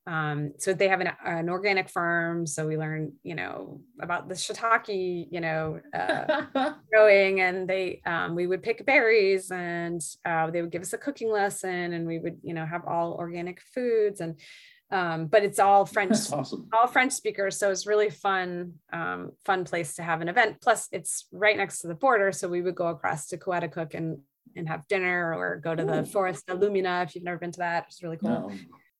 um, so they have an, an, organic farm. So we learned you know, about the shiitake, you know, uh, growing, and they um, we would pick berries, and uh, they would give us a cooking lesson, and we would, you know, have all organic foods, and um, but it's all French, awesome. all French speakers. So it's really fun, um, fun place to have an event. Plus, it's right next to the border, so we would go across to Coaticook and and have dinner, or go to Ooh. the Foresta Lumina if you've never been to that. It's really cool. No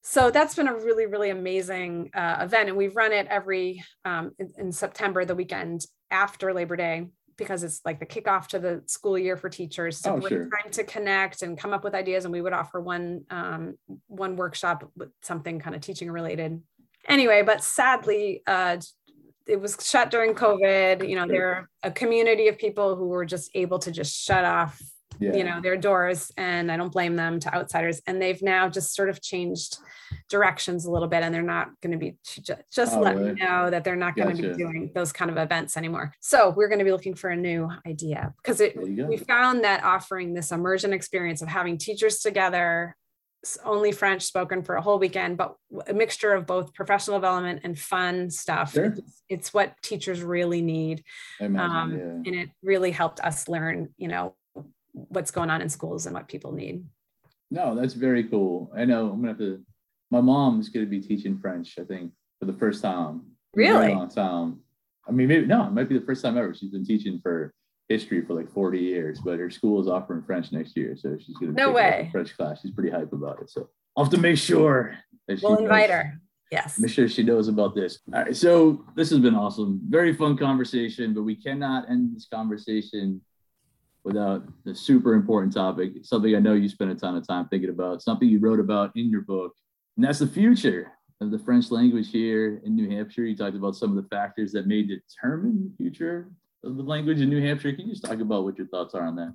so that's been a really really amazing uh, event and we've run it every um, in, in, september the weekend after labor day because it's like the kickoff to the school year for teachers. So oh, sure. time to connect and come up with ideas and we would offer one um, one workshop with something kind of teaching related. Anyway but sadly uh, it was shut during covid. You know they're a community of people who were just able to just shut off yeah. you know their doors and i don't blame them to outsiders and they've now just sort of changed directions a little bit and they're not going to be just oh, let right. me know that they're not going to be doing those kind of events anymore so we're going to be looking for a new idea because it, we found that offering this immersion experience of having teachers together only French spoken for a whole weekend, but a mixture of both professional development and fun stuff. Sure. It's, it's, what teachers really need. Imagine, um, yeah. And it really helped us learn, you know, what's going on in schools and what people need. No, that's very cool. I know I'm gonna have to. My mom's gonna be teaching French. I think for the first time. Really? long time. I mean, maybe no, it might be the first time ever. She's been teaching for history for like 40 years, but her school is offering French next year, so she's gonna no way French class. She's pretty hype about it. So I'll have to make sure that we'll invite her. Yes. Make sure she knows about this. All right. So this has been awesome. Very fun conversation, but we cannot end this conversation without the super important topic, something I know you spent a ton of time thinking about, something you wrote about in your book, and that's the future of the French language here in New Hampshire. You talked about some of the factors that may determine the future of the language in New Hampshire. Can you just talk about what your thoughts are on that?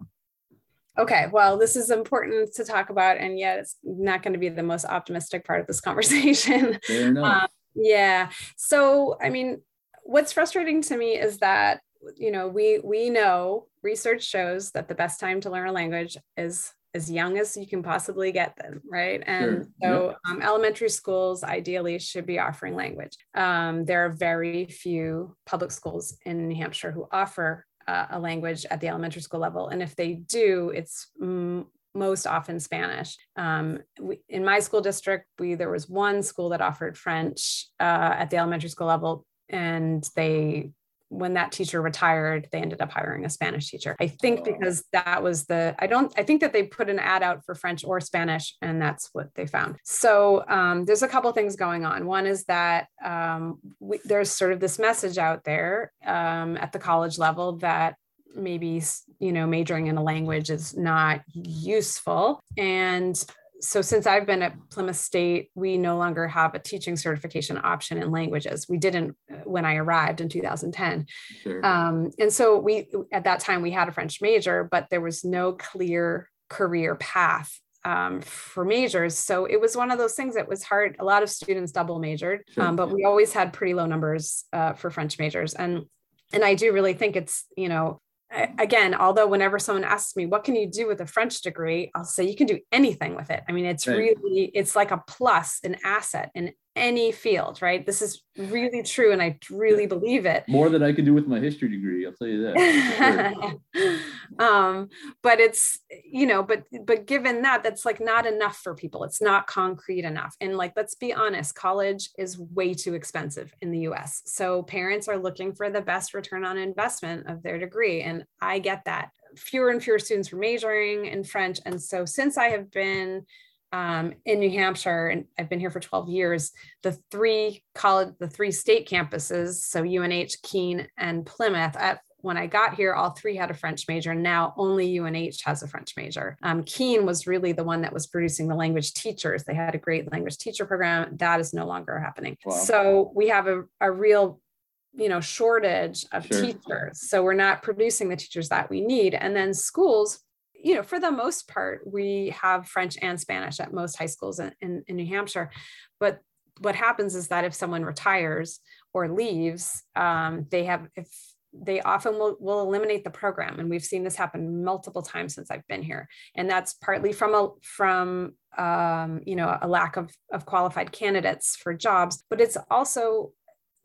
Okay, well, this is important to talk about, and yet it's not going to be the most optimistic part of this conversation. Fair enough. Um, yeah. So, I mean, what's frustrating to me is that you know we we know research shows that the best time to learn a language is as young as you can possibly get them, right? And sure. so yep. um, elementary schools ideally should be offering language. Um, there are very few public schools in New Hampshire who offer uh, a language at the elementary school level. And if they do, it's mm, most often Spanish. Um, we, in my school district, we there was one school that offered French uh, at the elementary school level, and they when that teacher retired, they ended up hiring a Spanish teacher. I think oh. because that was the, I don't, I think that they put an ad out for French or Spanish, and that's what they found. So um, there's a couple things going on. One is that um, we, there's sort of this message out there um, at the college level that maybe you know majoring in a language is not useful and so since I've been at Plymouth State, we no longer have a teaching certification option in languages. We didn't uh, when I arrived in 2010. Sure. Um, and so we at that time we had a French major, but there was no clear career path um, for majors. So it was one of those things that was hard. A lot of students double majored, sure. um, but we always had pretty low numbers uh, for French majors. And and I do really think it's you know again, although whenever someone asks me, what can you do with a French degree? I'll say you can do anything with it. I mean, it's right. really, it's like a plus, an asset in any field, right? This is really true. And I really believe it. More than I could do with my history degree, I'll tell you that. um, but it's, you know, but but given that, that's like not enough for people. It's not concrete enough. And like, let's be honest, college is way too expensive in the US. So parents are looking for the best return on investment of their degree. And I get that. Fewer and fewer students were majoring in French. And so since I have been um, in New Hampshire, and I've been here for 12 years, the three college, the three state campuses, so UNH, Keene, and Plymouth, at, when I got here, all three had a French major. Now only UNH has a French major. Um, Keene was really the one that was producing the language teachers. They had a great language teacher program. That is no longer happening. Wow. So we have a, a real you know shortage of sure. teachers so we're not producing the teachers that we need and then schools you know, for the most part, we have French and Spanish at most high schools in, in, in New Hampshire. But what happens is that if someone retires or leaves, um, they have, if they often will, will eliminate the program. And we've seen this happen multiple times since I've been here. And that's partly from a, from, um, you know, a lack of, of qualified candidates for jobs, but it's also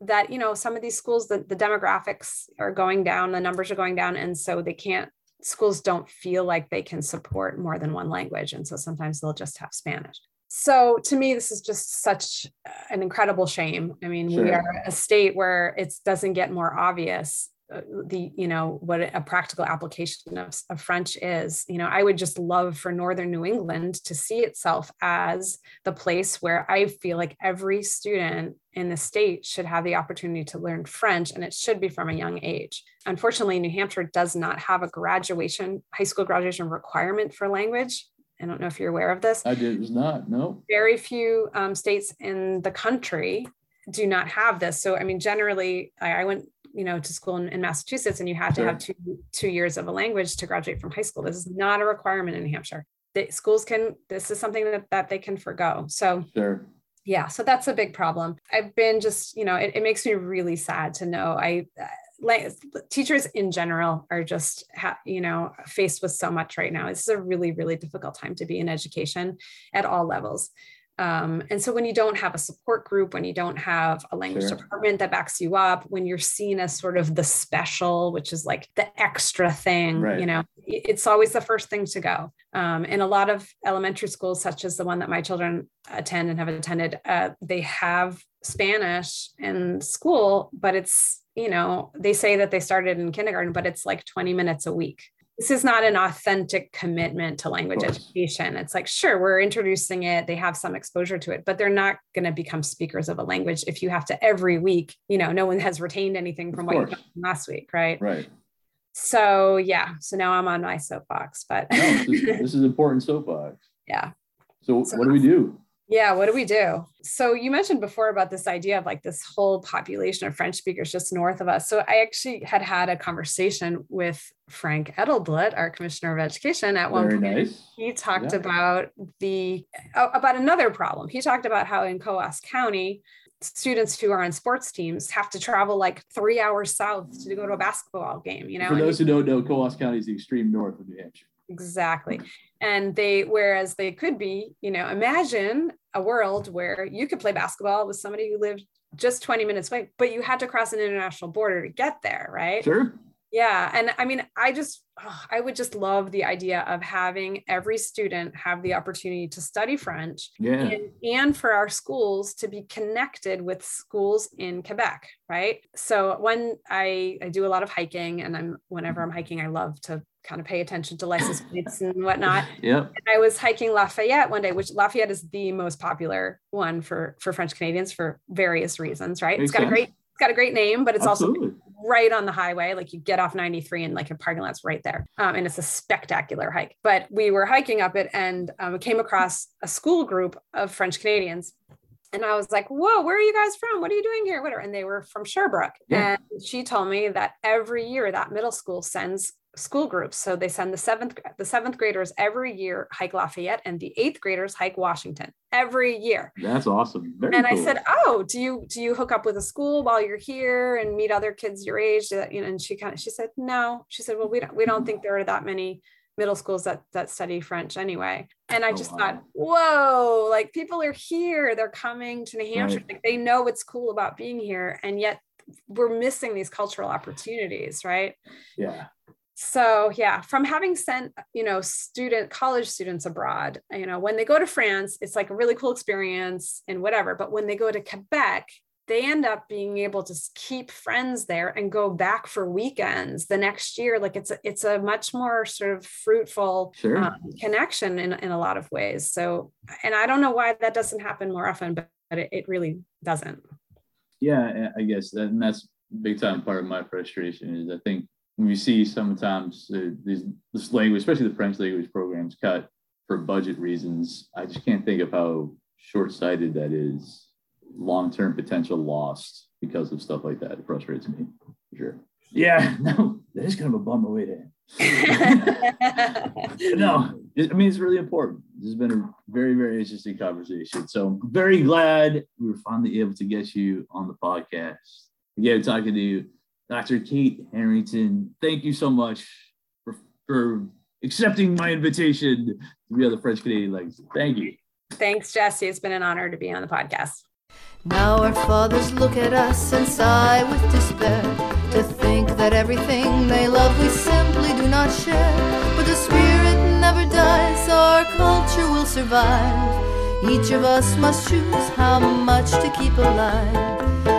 that, you know, some of these schools, the, the demographics are going down, the numbers are going down. And so they can't schools don't feel like they can support more than one language. And so sometimes they'll just have Spanish. So to me, this is just such an incredible shame. I mean, sure. we are a state where it doesn't get more obvious the you know what a practical application of, of, french is you know i would just love for northern new england to see itself as the place where i feel like every student in the state should have the opportunity to learn french and it should be from a young age unfortunately new hampshire does not have a graduation high school graduation requirement for language I don't know if you're aware of this. I did. Not. No. Very few um, states in the country do not have this. So, I mean, generally, I, I went you know to school in, in massachusetts and you have to have two two years of a language to graduate from high school. This is not a requirement in new hampshire. The schools can this is something that, that they can forego. So sure. yeah so that's a big problem. I've been just you know it, it makes me really sad to know. I uh, like teachers in general are just ha- you know faced with so much right now. This is a really really difficult time to be in education at all levels um, and so when you don't have a support group, when you don't have a language sure. department that backs you up, when you're seen as sort of the special, which is like the extra thing, right. you know, it's always the first thing to go. Um, and a lot of elementary schools, such as the one that my children attend and have attended, uh, they have Spanish in school, but it's, you know, they say that they started in kindergarten, but it's like 20 minutes a week this is not an authentic commitment to language education. It's like, sure, we're introducing it, they have some exposure to it, but they're not going to become speakers of a language if you have to every week, you know, no one has retained anything from what you done last week, right? Right. So yeah, so now I'm on my soapbox, but no, this, is, this is important soapbox. Yeah. So, so what do we do? Yeah, what do we do? So you mentioned before about this idea of like this whole population of French speakers just north of us. So I actually had had a conversation with Frank Edelblut, our Commissioner of Education, at one Very point. Nice. He talked yeah. about the uh, about another problem. He talked about how in Coos County, students who are on sports teams have to travel like three hours south to go to a basketball game. You know, for those who don't know, Coos County is the extreme north of New Hampshire. Exactly and they whereas they could be you know imagine a world where you could play basketball with somebody who lived just 20 minutes away but you had to cross an international border to get there right Sure. yeah and i mean i just oh, i would just love the idea of having every student have the opportunity to study french Yeah. and, and for our schools to be connected with schools in Quebec, right? So when I, I do a lot of hiking and I'm whenever I'm hiking, I love to kind of pay attention to license plates and whatnot. Yeah. And I was hiking Lafayette one day, which Lafayette is the most popular one for for French Canadians for various reasons, right? Makes it's got a great it's got a great name, but it's also right on the highway. Like you get off 93 and like a parking lot's right there. Um, and it's a spectacular hike. But we were hiking up it and um, we came across a school group of French Canadians. And I was like, whoa, where are you guys from? What are you doing here? Whatever. And they were from Sherbrooke. Yeah. And she told me that every year that middle school sends school groups. So they send the seventh, the seventh graders every year hike Lafayette and the eighth graders hike Washington every year That's awesome. Very and I said, "Oh, do you do you hook up with a school while you're here and meet other kids your age?" That you know, and she kind of she said, "No." She said, "Well, we don't we don't think there are that many middle schools that that study French anyway." And I Oh, just wow. thought, "Whoa! Like people are here. They're coming to New Hampshire. Right. Like they know what's cool about being here, and yet we're missing these cultural opportunities, right?" yeah. So yeah from having sent you know student college students abroad you know when they go to france it's like a really cool experience and whatever but when they go to quebec they end up being able to keep friends there and go back for weekends the next year. Like it's a, it's a much more sort of fruitful Sure. um, connection in, in a lot of ways. So and i don't know why that doesn't happen more often but, but it, it really doesn't. Yeah, I guess that, and that's big time part of my frustration is I think we see sometimes uh, these this language, especially the French language programs, cut for budget reasons. I just can't think of how short sighted that is. Long term potential lost because of stuff like that. It frustrates me for sure. Yeah, no, that is kind of a bummer way to. end. no, I mean, it's really important. This has been a very, very interesting conversation. So I'm very glad we were finally able to get you on the podcast. Again, talking to you, Dr. Kate Harrington. Thank you so much for, for accepting my invitation to be on the French Canadian Legacy. Thank you. thanks jesse it's been an honor to be on the podcast Now our fathers look at us and sigh with despair to think that everything they love we simply do not share. But the spirit never dies, our culture will survive. Each of us must choose how much to keep alive.